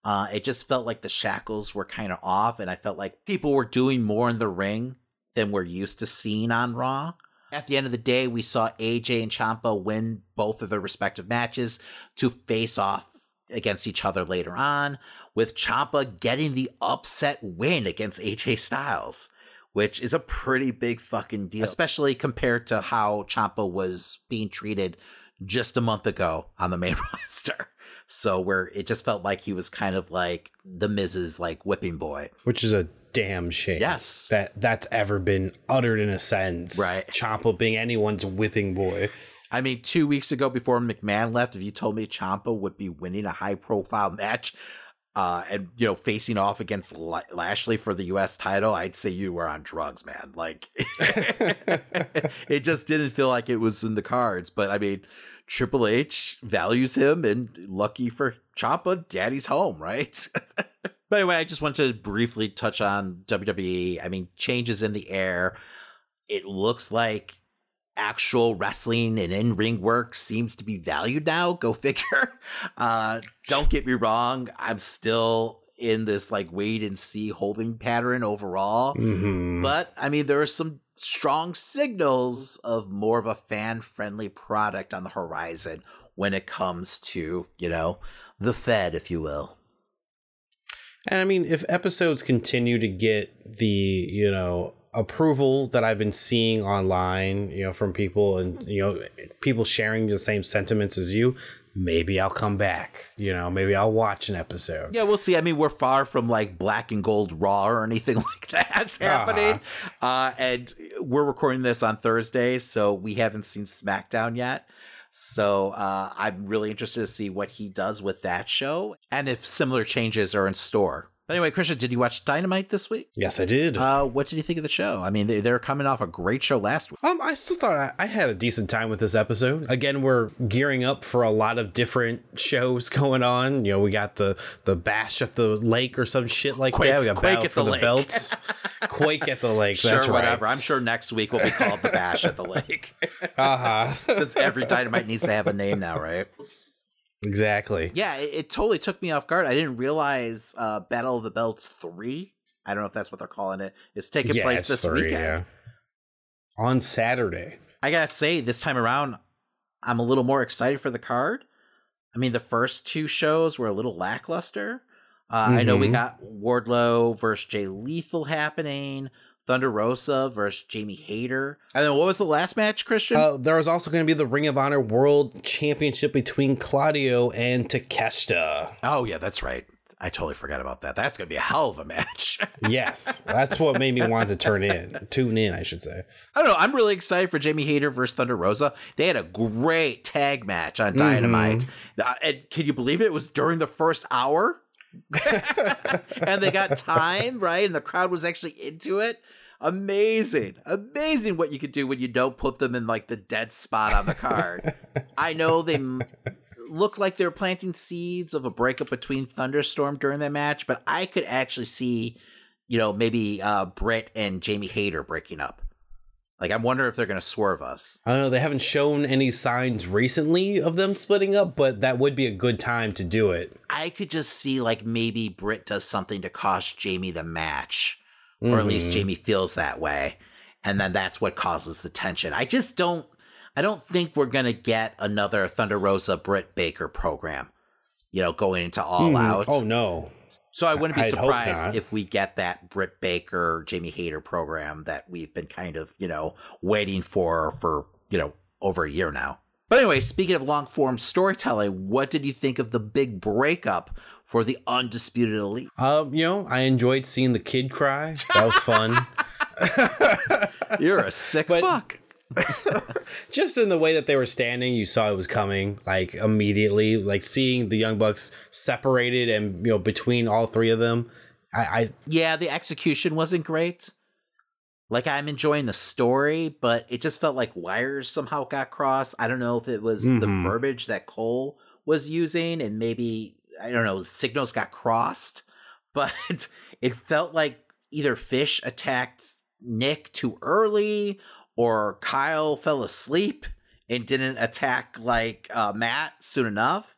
Uh, it just felt like the shackles were kind of off, and I felt like people were doing more in the ring than we're used to seeing on Raw. At the end of the day, we saw AJ and Ciampa win both of their respective matches to face off against each other later on, with Ciampa getting the upset win against AJ Styles, which is a pretty big fucking deal, especially compared to how Ciampa was being treated just a month ago on the main roster. So where it just felt like he was kind of like the Miz's like whipping boy, which is a damn shame. Yes, that that's ever been uttered in a sentence. Right, Ciampa being anyone's whipping boy. I mean, two weeks ago before McMahon left, if you told me Ciampa would be winning a high profile match, uh, and you know facing off against Lashley for the U.S. title, I'd say you were on drugs, man. Like it just didn't feel like it was in the cards. But I mean, Triple H values him, and lucky for Ciampa, Daddy's home, right? but anyway, I just want to briefly touch on WWE. I mean, changes in the air. It looks like actual wrestling and in ring work seems to be valued now. Go figure. Uh, don't get me wrong. I'm still in this like wait and see holding pattern overall. Mm-hmm. But I mean, there are some strong signals of more of a fan friendly product on the horizon when it comes to, you know, the Fed, if you will. And I mean, if episodes continue to get the, you know, approval that I've been seeing online, you know, from people and, you know, people sharing the same sentiments as you, maybe I'll come back. You know, maybe I'll watch an episode. Yeah, we'll see. I mean, we're far from like black and gold raw or anything like that's happening. Uh-huh. Uh, and we're recording this on Thursday, so we haven't seen SmackDown yet. So uh, I'm really interested to see what he does with that show and if similar changes are in store. Anyway, Christian, did you watch Dynamite this week? Yes, I did. Uh, what did you think of the show? I mean, they, they're coming off a great show last week. Um, I still thought I, I had a decent time with this episode. Again, we're gearing up for a lot of different shows going on. You know, we got the the bash at the lake or some shit like Quake, that. We got Quake at the the, lake. belts. Quake at the lake. Sure, That's right. whatever. I'm sure next week will be called the Bash at the Lake. Uh-huh. Since every Dynamite needs to have a name now, right? Exactly. Yeah, it, it totally took me off guard. I didn't realize uh, Battle of the Belts 3, I don't know if that's what they're calling it, is taking Yeah, place this three, weekend. yeah. On Saturday. I gotta say, this time around, I'm a little more excited for the card. I mean, the first two shows were a little lackluster. Uh, I know we Mhm. got Wardlow versus Jay Lethal happening, Thunder Rosa versus Jamie Hayter. And then what was the last match, Christian? Uh, there was also going to be the Ring of Honor World Championship between Claudio and Takeshita. oh, yeah, that's right. I totally forgot about that. That's going to be a hell of a match. Yes, that's what made me want to turn in, tune in, I should say. I don't know. I'm really excited for Jamie Hayter versus Thunder Rosa. They had a great tag match on Dynamite. Uh, and can you believe it? It was during the first hour? and they got time, right? And the crowd was actually into it. Amazing. Amazing what you could do when you don't put them in like the dead spot on the card. I know they m- look like they're planting seeds of a breakup between Thunderstorm during that match, but I could actually see, you know, maybe uh, Britt and Jamie Hayter breaking up. Like, I wonder if they're going to swerve us. I don't know. They haven't shown any signs recently of them splitting up, but that would be a good time to do it. I could just see like maybe Britt does something to cost Jamie the match, or at least Mhm. Jamie feels that way, and then that's what causes the tension. I just don't. I don't think we're gonna get another Thunder Rosa Britt Baker program. You know, going into All Mhm. Out. Oh no. So I wouldn't be I'd surprised if we get that Britt Baker, Jamie Hayter program that we've been kind of, you know, waiting for for, you know, over a year now. But anyway, speaking of long form storytelling, what did you think of the big breakup for the Undisputed Elite? Um, you know, I enjoyed seeing the kid cry. That was fun. You're a sick fuck. Just in the way that they were standing, you saw it was coming like immediately. Like seeing the Young Bucks separated and you know between all three of them. I, I Yeah, the execution wasn't great. Like I'm enjoying the story, but it just felt like wires somehow got crossed. I don't know if it was the Mhm. verbiage that Cole was using and maybe I don't know, signals got crossed, but it felt like either Fish attacked Nick too early or Kyle fell asleep and didn't attack like uh, Matt soon enough.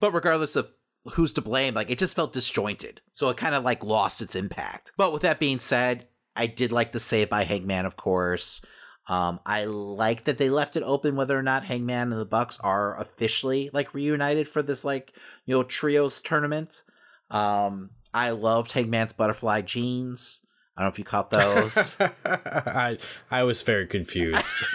But regardless of who's to blame, like it just felt disjointed. So it kind of like lost its impact. But with that being said, I did like the save by Hangman, of course. Um, I like that they left it open whether or not Hangman and the Bucks are officially like reunited for this like you know trios tournament. Um, I loved Hangman's butterfly jeans. I don't know if you caught those. I I was very confused.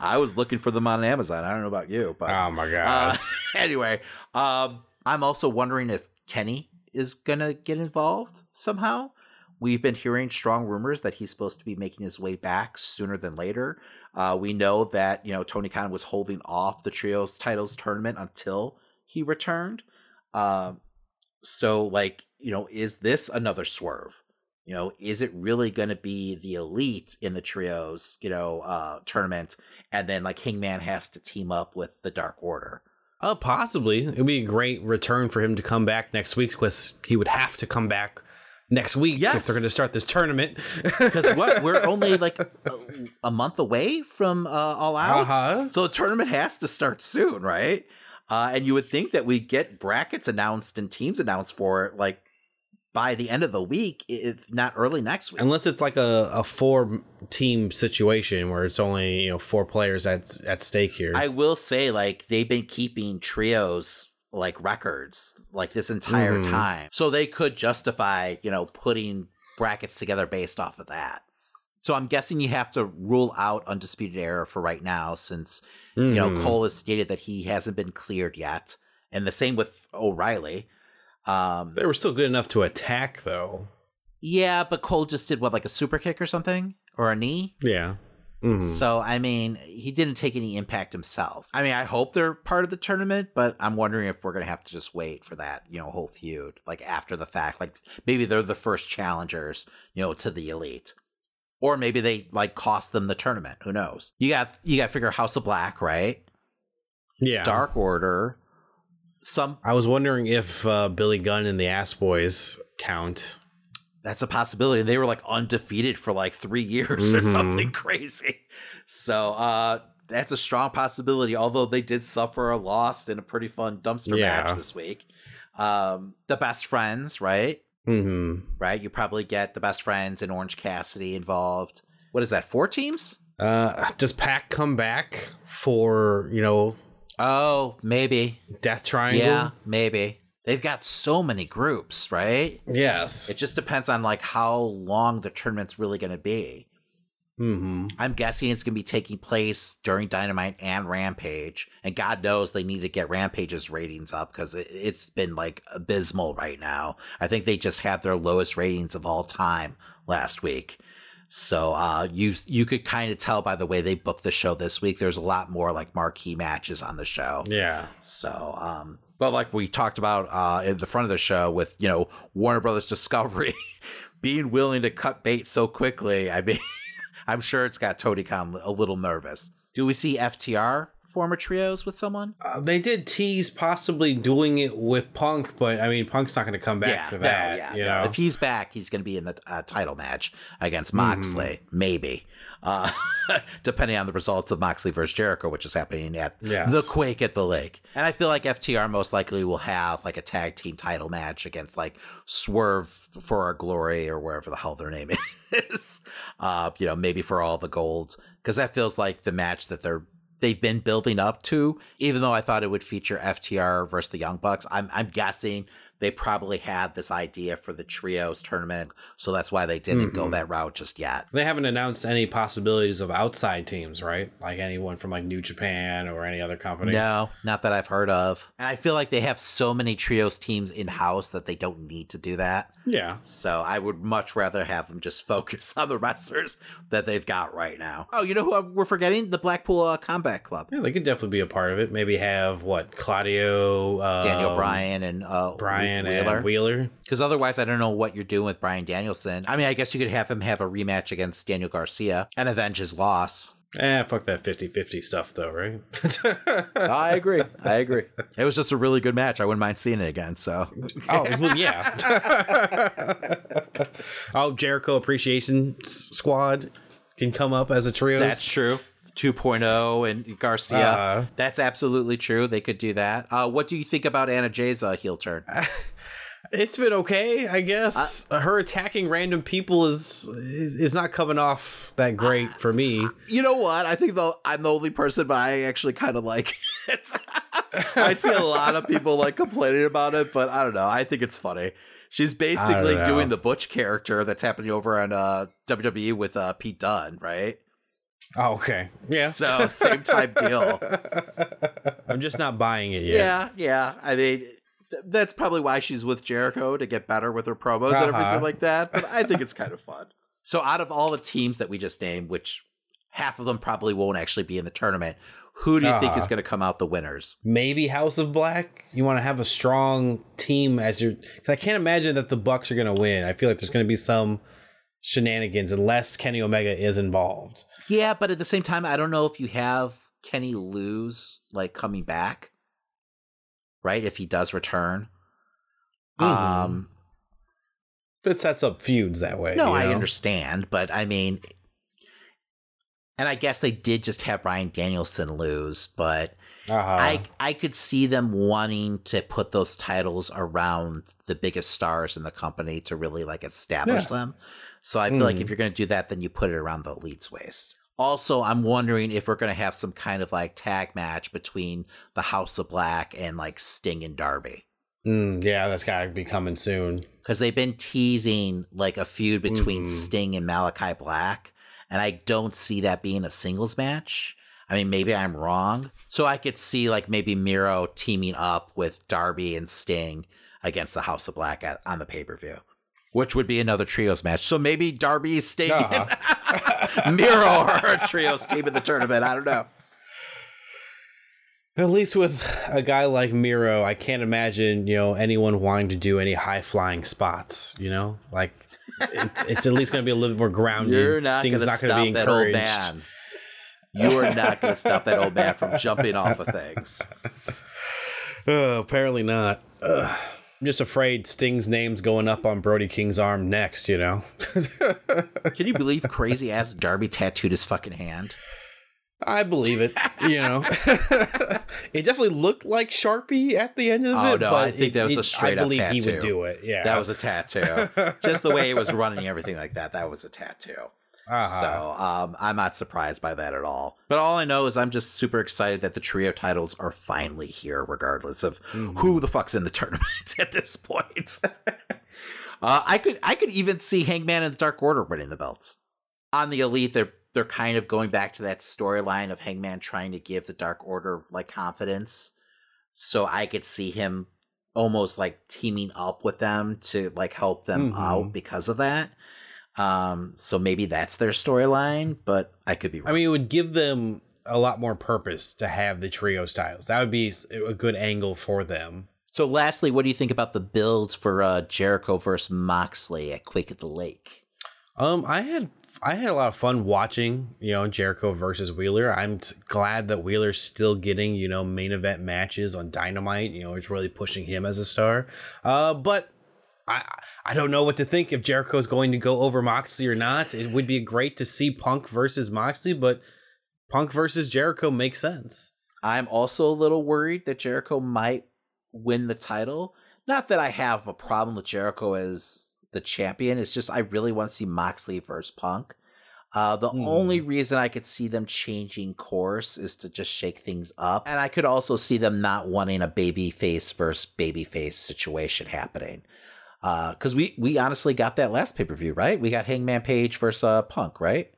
I was looking for them on Amazon. I don't know about you, but oh my uh, god. anyway, um, I'm also wondering if Kenny is gonna get involved somehow. We've been hearing strong rumors that he's supposed to be making his way back sooner than later. Uh, we know that you know Tony Khan was holding off the trios titles tournament until he returned. Um, so like you know, is this another swerve? You know, is it really going to be the elite in the trios, you know, uh, tournament, and then like Hangman has to team up with the Dark Order? Uh, possibly. It'd be a great return for him to come back next week because he would have to come back next week if they're going to start this tournament. Because what we're only like a, a month away from uh, All Out, Uh-huh. so the tournament has to start soon, right? Uh, and you would think that we get brackets announced and teams announced for like by the end of the week, if not early next week. Unless it's like a, a four team situation where it's only you know four players at at stake here. I will say, like, they've been keeping trios like records like this entire Mhm. time. So they could justify, you know, putting brackets together based off of that. So I'm guessing you have to rule out Undisputed Era for right now, since, you know, Mhm. Cole has stated that he hasn't been cleared yet. And the same with O'Reilly. Um, they were still good enough to attack though. yeah, but Cole just did what, like a super kick or something? Or a knee? Yeah. Mhm. So I mean, he didn't take any impact himself. I mean, I hope they're part of the tournament, but I'm wondering if we're gonna have to just wait for that, you know, whole feud, like after the fact. Like maybe they're the first challengers, you know, to the elite, or maybe they like cost them the tournament. Who knows? You got you got to figure House of Black, right? Yeah. Dark Order. Some I was wondering if uh, Billy Gunn and the Ass Boys count. that's a possibility. They were like undefeated for like three years or Mhm. something crazy. So uh that's a strong possibility, although they did suffer a loss in a pretty fun dumpster Yeah. match this week. Um the best friends, right? Mm-hmm. Right? You probably get the best friends and Orange Cassidy involved. What is that? Four teams? Uh, does Pac come back for you know Oh, maybe. Death Triangle? Yeah, maybe. They've got so many groups, right? Yes. It just depends on like how long the tournament's really going to be. Mm-hmm. I'm guessing it's going to be taking place during Dynamite and Rampage, and God knows they need to get Rampage's ratings up because it, it's been like abysmal right now. I think they just had their lowest ratings of all time last week. So uh, you you could kind of tell by the way they booked the show this week. There's a lot more like marquee matches on the show. Yeah. So, um, but like we talked about uh, in the front of the show with you know Warner Brothers Discovery being willing to cut bait so quickly, I mean, I'm sure it's got Khan a little nervous. Do we see FTR former trios with someone? Uh, they did tease possibly doing it with Punk, but I mean, Punk's not going to come back yeah, for no, that. yeah, you no. know, If he's back, he's going to be in the uh, title match against. Moxley, maybe. Uh, depending on the results of Moxley versus Jericho, which is happening at Yes. the Quake at the Lake. And I feel like FTR most likely will have like a tag team title match against like Swerve for Our Glory or wherever the hell their name is. Uh, you know, maybe for all the gold. Because that feels like the match that they're they've been building up to. Even though I thought it would feature FTR versus the Young Bucks, I'm I'm guessing they probably had this idea for the trios tournament, so that's why they didn't go Mhm. that route just yet. they haven't announced any possibilities of outside teams, right? Like anyone from like New Japan or any other company. No, not that I've heard of. And I feel like they have so many trios teams in house that they don't need to do that. Yeah. So I would much rather have them just focus on the wrestlers that they've got right now. Oh, you know who we're forgetting? The Blackpool uh, Combat Club. Yeah, they could definitely be a part of it. Maybe have what Claudio, uh, Daniel Bryan and uh, Brian Wheeler. and Wheeler. Because otherwise, I don't know what you're doing with Bryan Danielson. I mean, I guess you could have him have a rematch against Daniel Garcia and avenge his loss. Eh, fuck that 50-50 stuff though, right? I agree. I agree. It was just a really good match. I wouldn't mind seeing it again. So, oh well, yeah. oh, Jericho Appreciation Squad can come up as a trio. That's true. 2.0 and Garcia. Uh-huh. That's absolutely true. They could do that. Uh, what do you think about Anna Jay's uh, heel turn? It's been okay, I guess. Her attacking random people is is not coming off that great for me. You know what? I think though I'm the only person, but I actually kind of like it. I see a lot of people like complaining about it, but I don't know. I think it's funny. She's basically doing the Butch character that's happening over on uh, WWE with uh, Pete Dunne, right? Oh, okay. Yeah. So same type deal. I'm just not buying it yet. Yeah, yeah. I mean, th- that's probably why she's with Jericho to get better with her promos and Uh-huh. everything like that. But I think it's kind of fun. So, out of all the teams that we just named, which half of them probably won't actually be in the tournament, who do you think Uh-huh. is going to come out the winners? Maybe House of Black. You want to have a strong team as your. Because I can't imagine that the Bucks are going to win. I feel like there's going to be some shenanigans unless Kenny Omega is involved. Yeah, but at the same time, I don't know if you have Kenny lose like coming back, right? If he does return. Mhm. Um, that sets up feuds that way. No, you I understand, but I mean, and I guess they did just have Bryan Danielson lose, but Uh-huh. I I could see them wanting to put those titles around the biggest stars in the company to really like establish Yeah. them. So I feel like Mhm. if you're going to do that, then you put it around the elite's waist. Also, I'm wondering if we're going to have some kind of like tag match between the House of Black and like Sting and Darby. Mm, yeah, that's got to be coming soon. because they've been teasing like a feud between Mhm. Sting and Malachi Black, and I don't see that being a singles match. I mean, maybe I'm wrong. So I could see like maybe Miro teaming up with Darby and Sting against the House of Black at, on the pay per view, which would be another trios match. So maybe Darby, Sting, Uh-huh. Miro are a trios team in the tournament. I don't know. At least with a guy like Miro, I can't imagine you know anyone wanting to do any high flying spots. You know, like it's, it's at least going to be a little bit more grounded. You're not gonna not gonna stop be that old encouraged. man. You are not going to stop that old man from jumping off of things. Uh, apparently not. Ugh. I'm just afraid Sting's name's going up on Brody King's arm next. You know. Can you believe crazy ass Darby tattooed his fucking hand? I believe it. You know, it definitely looked like Sharpie at the end of Oh it. no, but I think it- that was it- a straight I up believe tattoo. he would do it. Yeah, that was a tattoo. Just the way it was running, everything like that. That was a tattoo. Uh-huh. So um, I'm not surprised by that at all. But all I know is I'm just super excited that the trio titles are finally here, regardless of Mm-hmm. who the fuck's in the tournament at this point. uh, I could I could even see Hangman and the Dark Order winning the belts. On the Elite, they're they're kind of going back to that storyline of Hangman trying to give the Dark Order like confidence. So I could see him almost like teaming up with them to like help them Mhm. out because of that. Um, so maybe that's their storyline, but I could be wrong. I mean, it would give them a lot more purpose to have the trio styles. That would be a good angle for them. so lastly, what do you think about the builds for uh, Jericho versus Moxley at Quake at the Lake? Um, I had I had a lot of fun watching, you know, Jericho versus Wheeler. I'm t- glad that Wheeler's still getting, you know, main event matches on Dynamite. You know, it's really pushing him as a star. Uh, but I I don't know what to think if Jericho's going to go over Moxley or not. It would be great to see Punk versus Moxley, but Punk versus Jericho makes sense. I'm also a little worried that Jericho might win the title. Not that I have a problem with Jericho as the champion. It's just I really want to see Moxley versus Punk. Uh, the Hmm. only reason I could see them changing course is to just shake things up, and I could also see them not wanting a baby face versus baby face situation happening. Because we we honestly got that last pay per view, right? We got Hangman Page versus uh, Punk, right?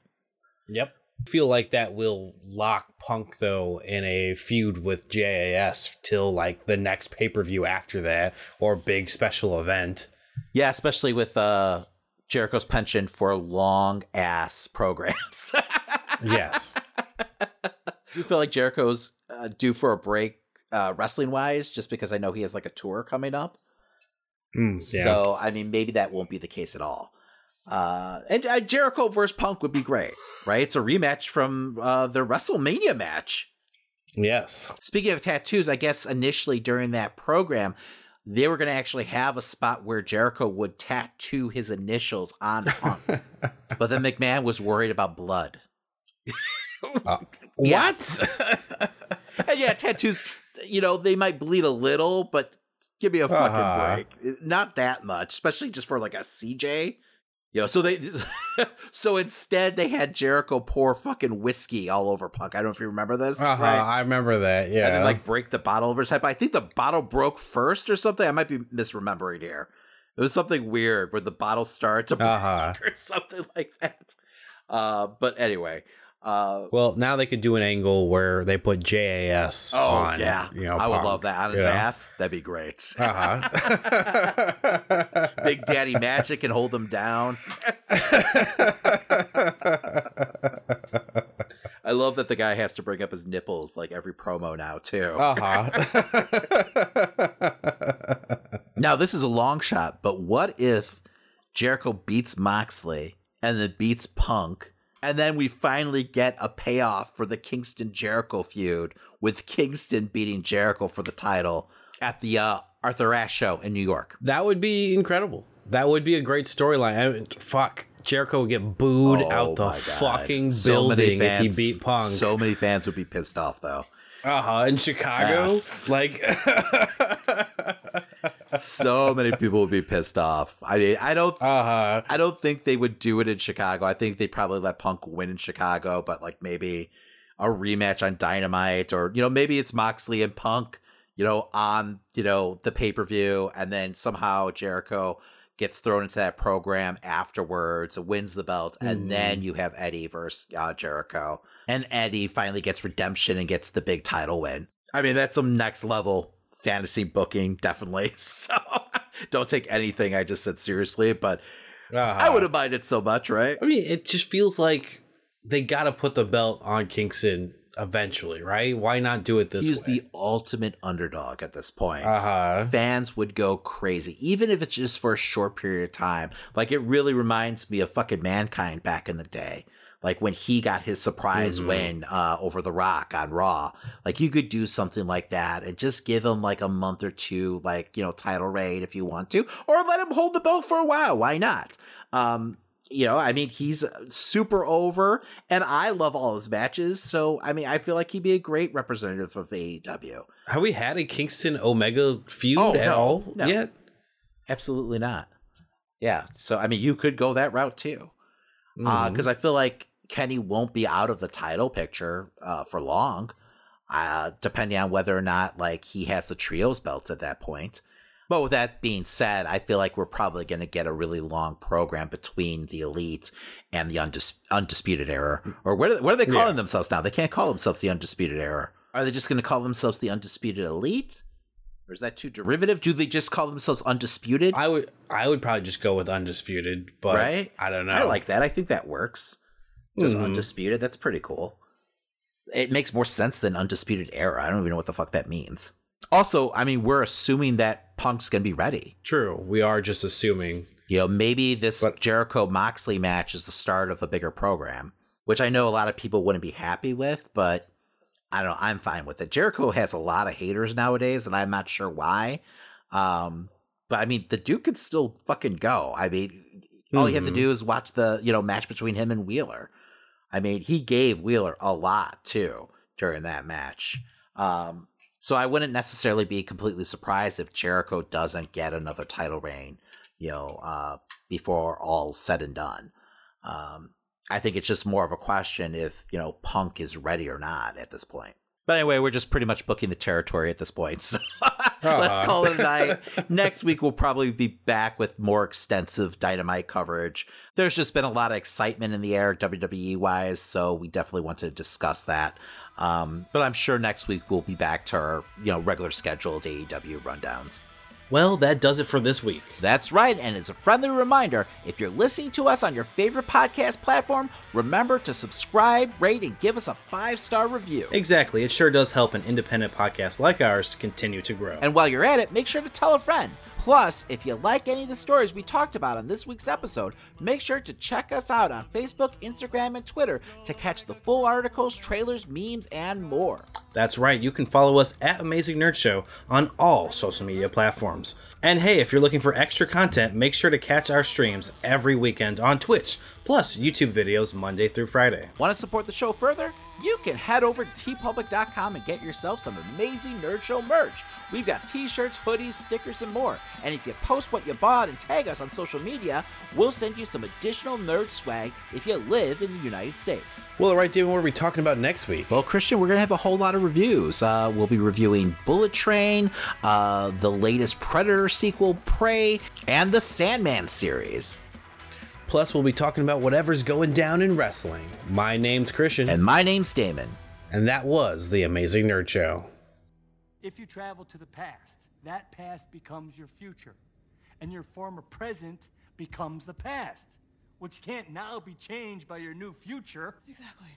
Yep. Feel like that will lock Punk though in a feud with JAS till like the next pay per view after that or big special event. Yeah, especially with uh, Jericho's penchant for long ass programs. yes. Do you feel like Jericho's uh, due for a break uh, wrestling wise, just because I know he has like a tour coming up? Mm, yeah. So, I mean, maybe that won't be the case at all. Uh, and uh, Jericho versus Punk would be great, right? It's a rematch from uh, the WrestleMania match. Yes. Speaking of tattoos, I guess initially during that program, they were going to actually have a spot where Jericho would tattoo his initials on Punk. but then McMahon was worried about blood. Uh, Yes. and yeah, tattoos, you know, they might bleed a little, but give me a fucking Uh-huh. break. Not that much, especially just for like a CJ. You know, so they so instead they had Jericho pour fucking whiskey all over Punk. I don't know if you remember this. Uh-huh, right? I remember that. Yeah. And then like break the bottle over his head. But I think the bottle broke first or something. I might be misremembering here. It was something weird where the bottle started to break Uh-huh. or something like that. Uh, but anyway, uh, well, now they could do an angle where they put JAS oh on. yeah, you know, I would Punk, love that on his you know? ass. That'd be great. Uh-huh. Big Daddy Magic can hold them down. I love that the guy has to bring up his nipples like every promo now too. uh-huh. Now, this is a long shot, but what if Jericho beats Moxley and then beats Punk, and then we finally get a payoff for the Kingston Jericho feud with Kingston beating Jericho for the title at the uh, Arthur Ashe show in New York? that would be incredible. That would be a great storyline. I mean, fuck. Jericho would get booed Oh out the fucking So building if he beat Punk. So many fans would be pissed off, though. uh huh. In Chicago, Yes. like, so many people would be pissed off. I mean, I don't. uh huh. I don't think they would do it in Chicago. I think they probably let Punk win in Chicago, but like maybe a rematch on Dynamite or you know maybe it's Moxley and Punk, you know, on you know the pay per view, and then somehow Jericho gets thrown into that program afterwards, wins the belt, and then you have Eddie versus uh, Jericho, and Eddie finally gets redemption and gets the big title win. I mean, that's some next level fantasy booking, definitely. So don't take anything I just said seriously, but Uh-huh. I wouldn't mind it so much, right? I mean, it just feels like they got to put the belt on Kingston eventually, right? Why not do it this He's way? the ultimate underdog at this point. Uh-huh. Fans would go crazy, even if it's just for a short period of time. Like it really reminds me of fucking Mankind back in the day. Like when he got his surprise Mhm. win uh, over The Rock on Raw. Like you could do something like that and just give him like a month or two, like, you know, title reign if you want to, or let him hold the belt for a while. Why not? Um, you know, I mean, he's super over, and I love all his matches. So, I mean, I feel like he'd be a great representative of AEW. Have we had a Kingston Omega feud Oh, at no, all no. yet? Absolutely not. Yeah. So, I mean, you could go that route too. Because Mhm. I feel like Kenny won't be out of the title picture uh, for long, uh, depending on whether or not like he has the trios belts at that point. But with that being said, I feel like we're probably going to get a really long program between the elite and the undis- undisputed era. Or what are, what are they calling Yeah. themselves now? They can't call themselves the undisputed era. Are they just going to call themselves the undisputed elite? Or is that too derivative? Do they just call themselves undisputed? I would I would probably just go with undisputed, but right? I don't know. I like that. I think that works. Just Mhm. undisputed. That's pretty cool. It makes more sense than undisputed era. I don't even know what the fuck that means. Also, I mean, we're assuming that Punk's going to be ready. True. We are just assuming. You know, maybe this but, Jericho Moxley match is the start of a bigger program, which I know a lot of people wouldn't be happy with, but I don't know. I'm fine with it. Jericho has a lot of haters nowadays, and I'm not sure why. Um, but I mean, the Duke could still fucking go. I mean, mm-hmm. all you have to mm-hmm. do is watch the you know match between him and Wheeler. I mean, he gave Wheeler a lot too during that match. Um, so I wouldn't necessarily be completely surprised if Jericho doesn't get another title reign, you know, uh, before all's said and done. Um, I think it's just more of a question if, you know, Punk is ready or not at this point. But anyway, we're just pretty much booking the territory at this point. So let's call it a night. Next week, we'll probably be back with more extensive dynamite coverage. There's just been a lot of excitement in the air, WWE wise. So we definitely want to discuss that. Um, but I'm sure next week we'll be back to our, you know, regular scheduled AEW rundowns. Well, that does it for this week. That's right, and as a friendly reminder, if you're listening to us on your favorite podcast platform, remember to subscribe, rate, and give us a five star review. Exactly, it sure does help an independent podcast like ours continue to grow. And while you're at it, make sure to tell a friend. Plus, if you like any of the stories we talked about on this week's episode, make sure to check us out on Facebook, Instagram, and Twitter to catch the full articles, trailers, memes, and more. That's right, you can follow us at Amazing Nerd Show on all social media platforms. And hey, if you're looking for extra content, make sure to catch our streams every weekend on Twitch, plus YouTube videos Monday through Friday. Want to support the show further? You can head over to teepublic.com and get yourself some amazing Nerd Show merch. We've got t shirts, hoodies, stickers, and more. And if you post what you bought and tag us on social media, we'll send you some additional nerd swag if you live in the United States. Well, all right, David, what are we talking about next week? Well, Christian, we're going to have a whole lot of reviews. Uh, we'll be reviewing Bullet Train, uh, the latest Predator sequel, Prey, and the Sandman series. Plus, we'll be talking about whatever's going down in wrestling. My name's Christian. And my name's Damon. And that was The Amazing Nerd Show. If you travel to the past, that past becomes your future. And your former present becomes the past, which can't now be changed by your new future. Exactly.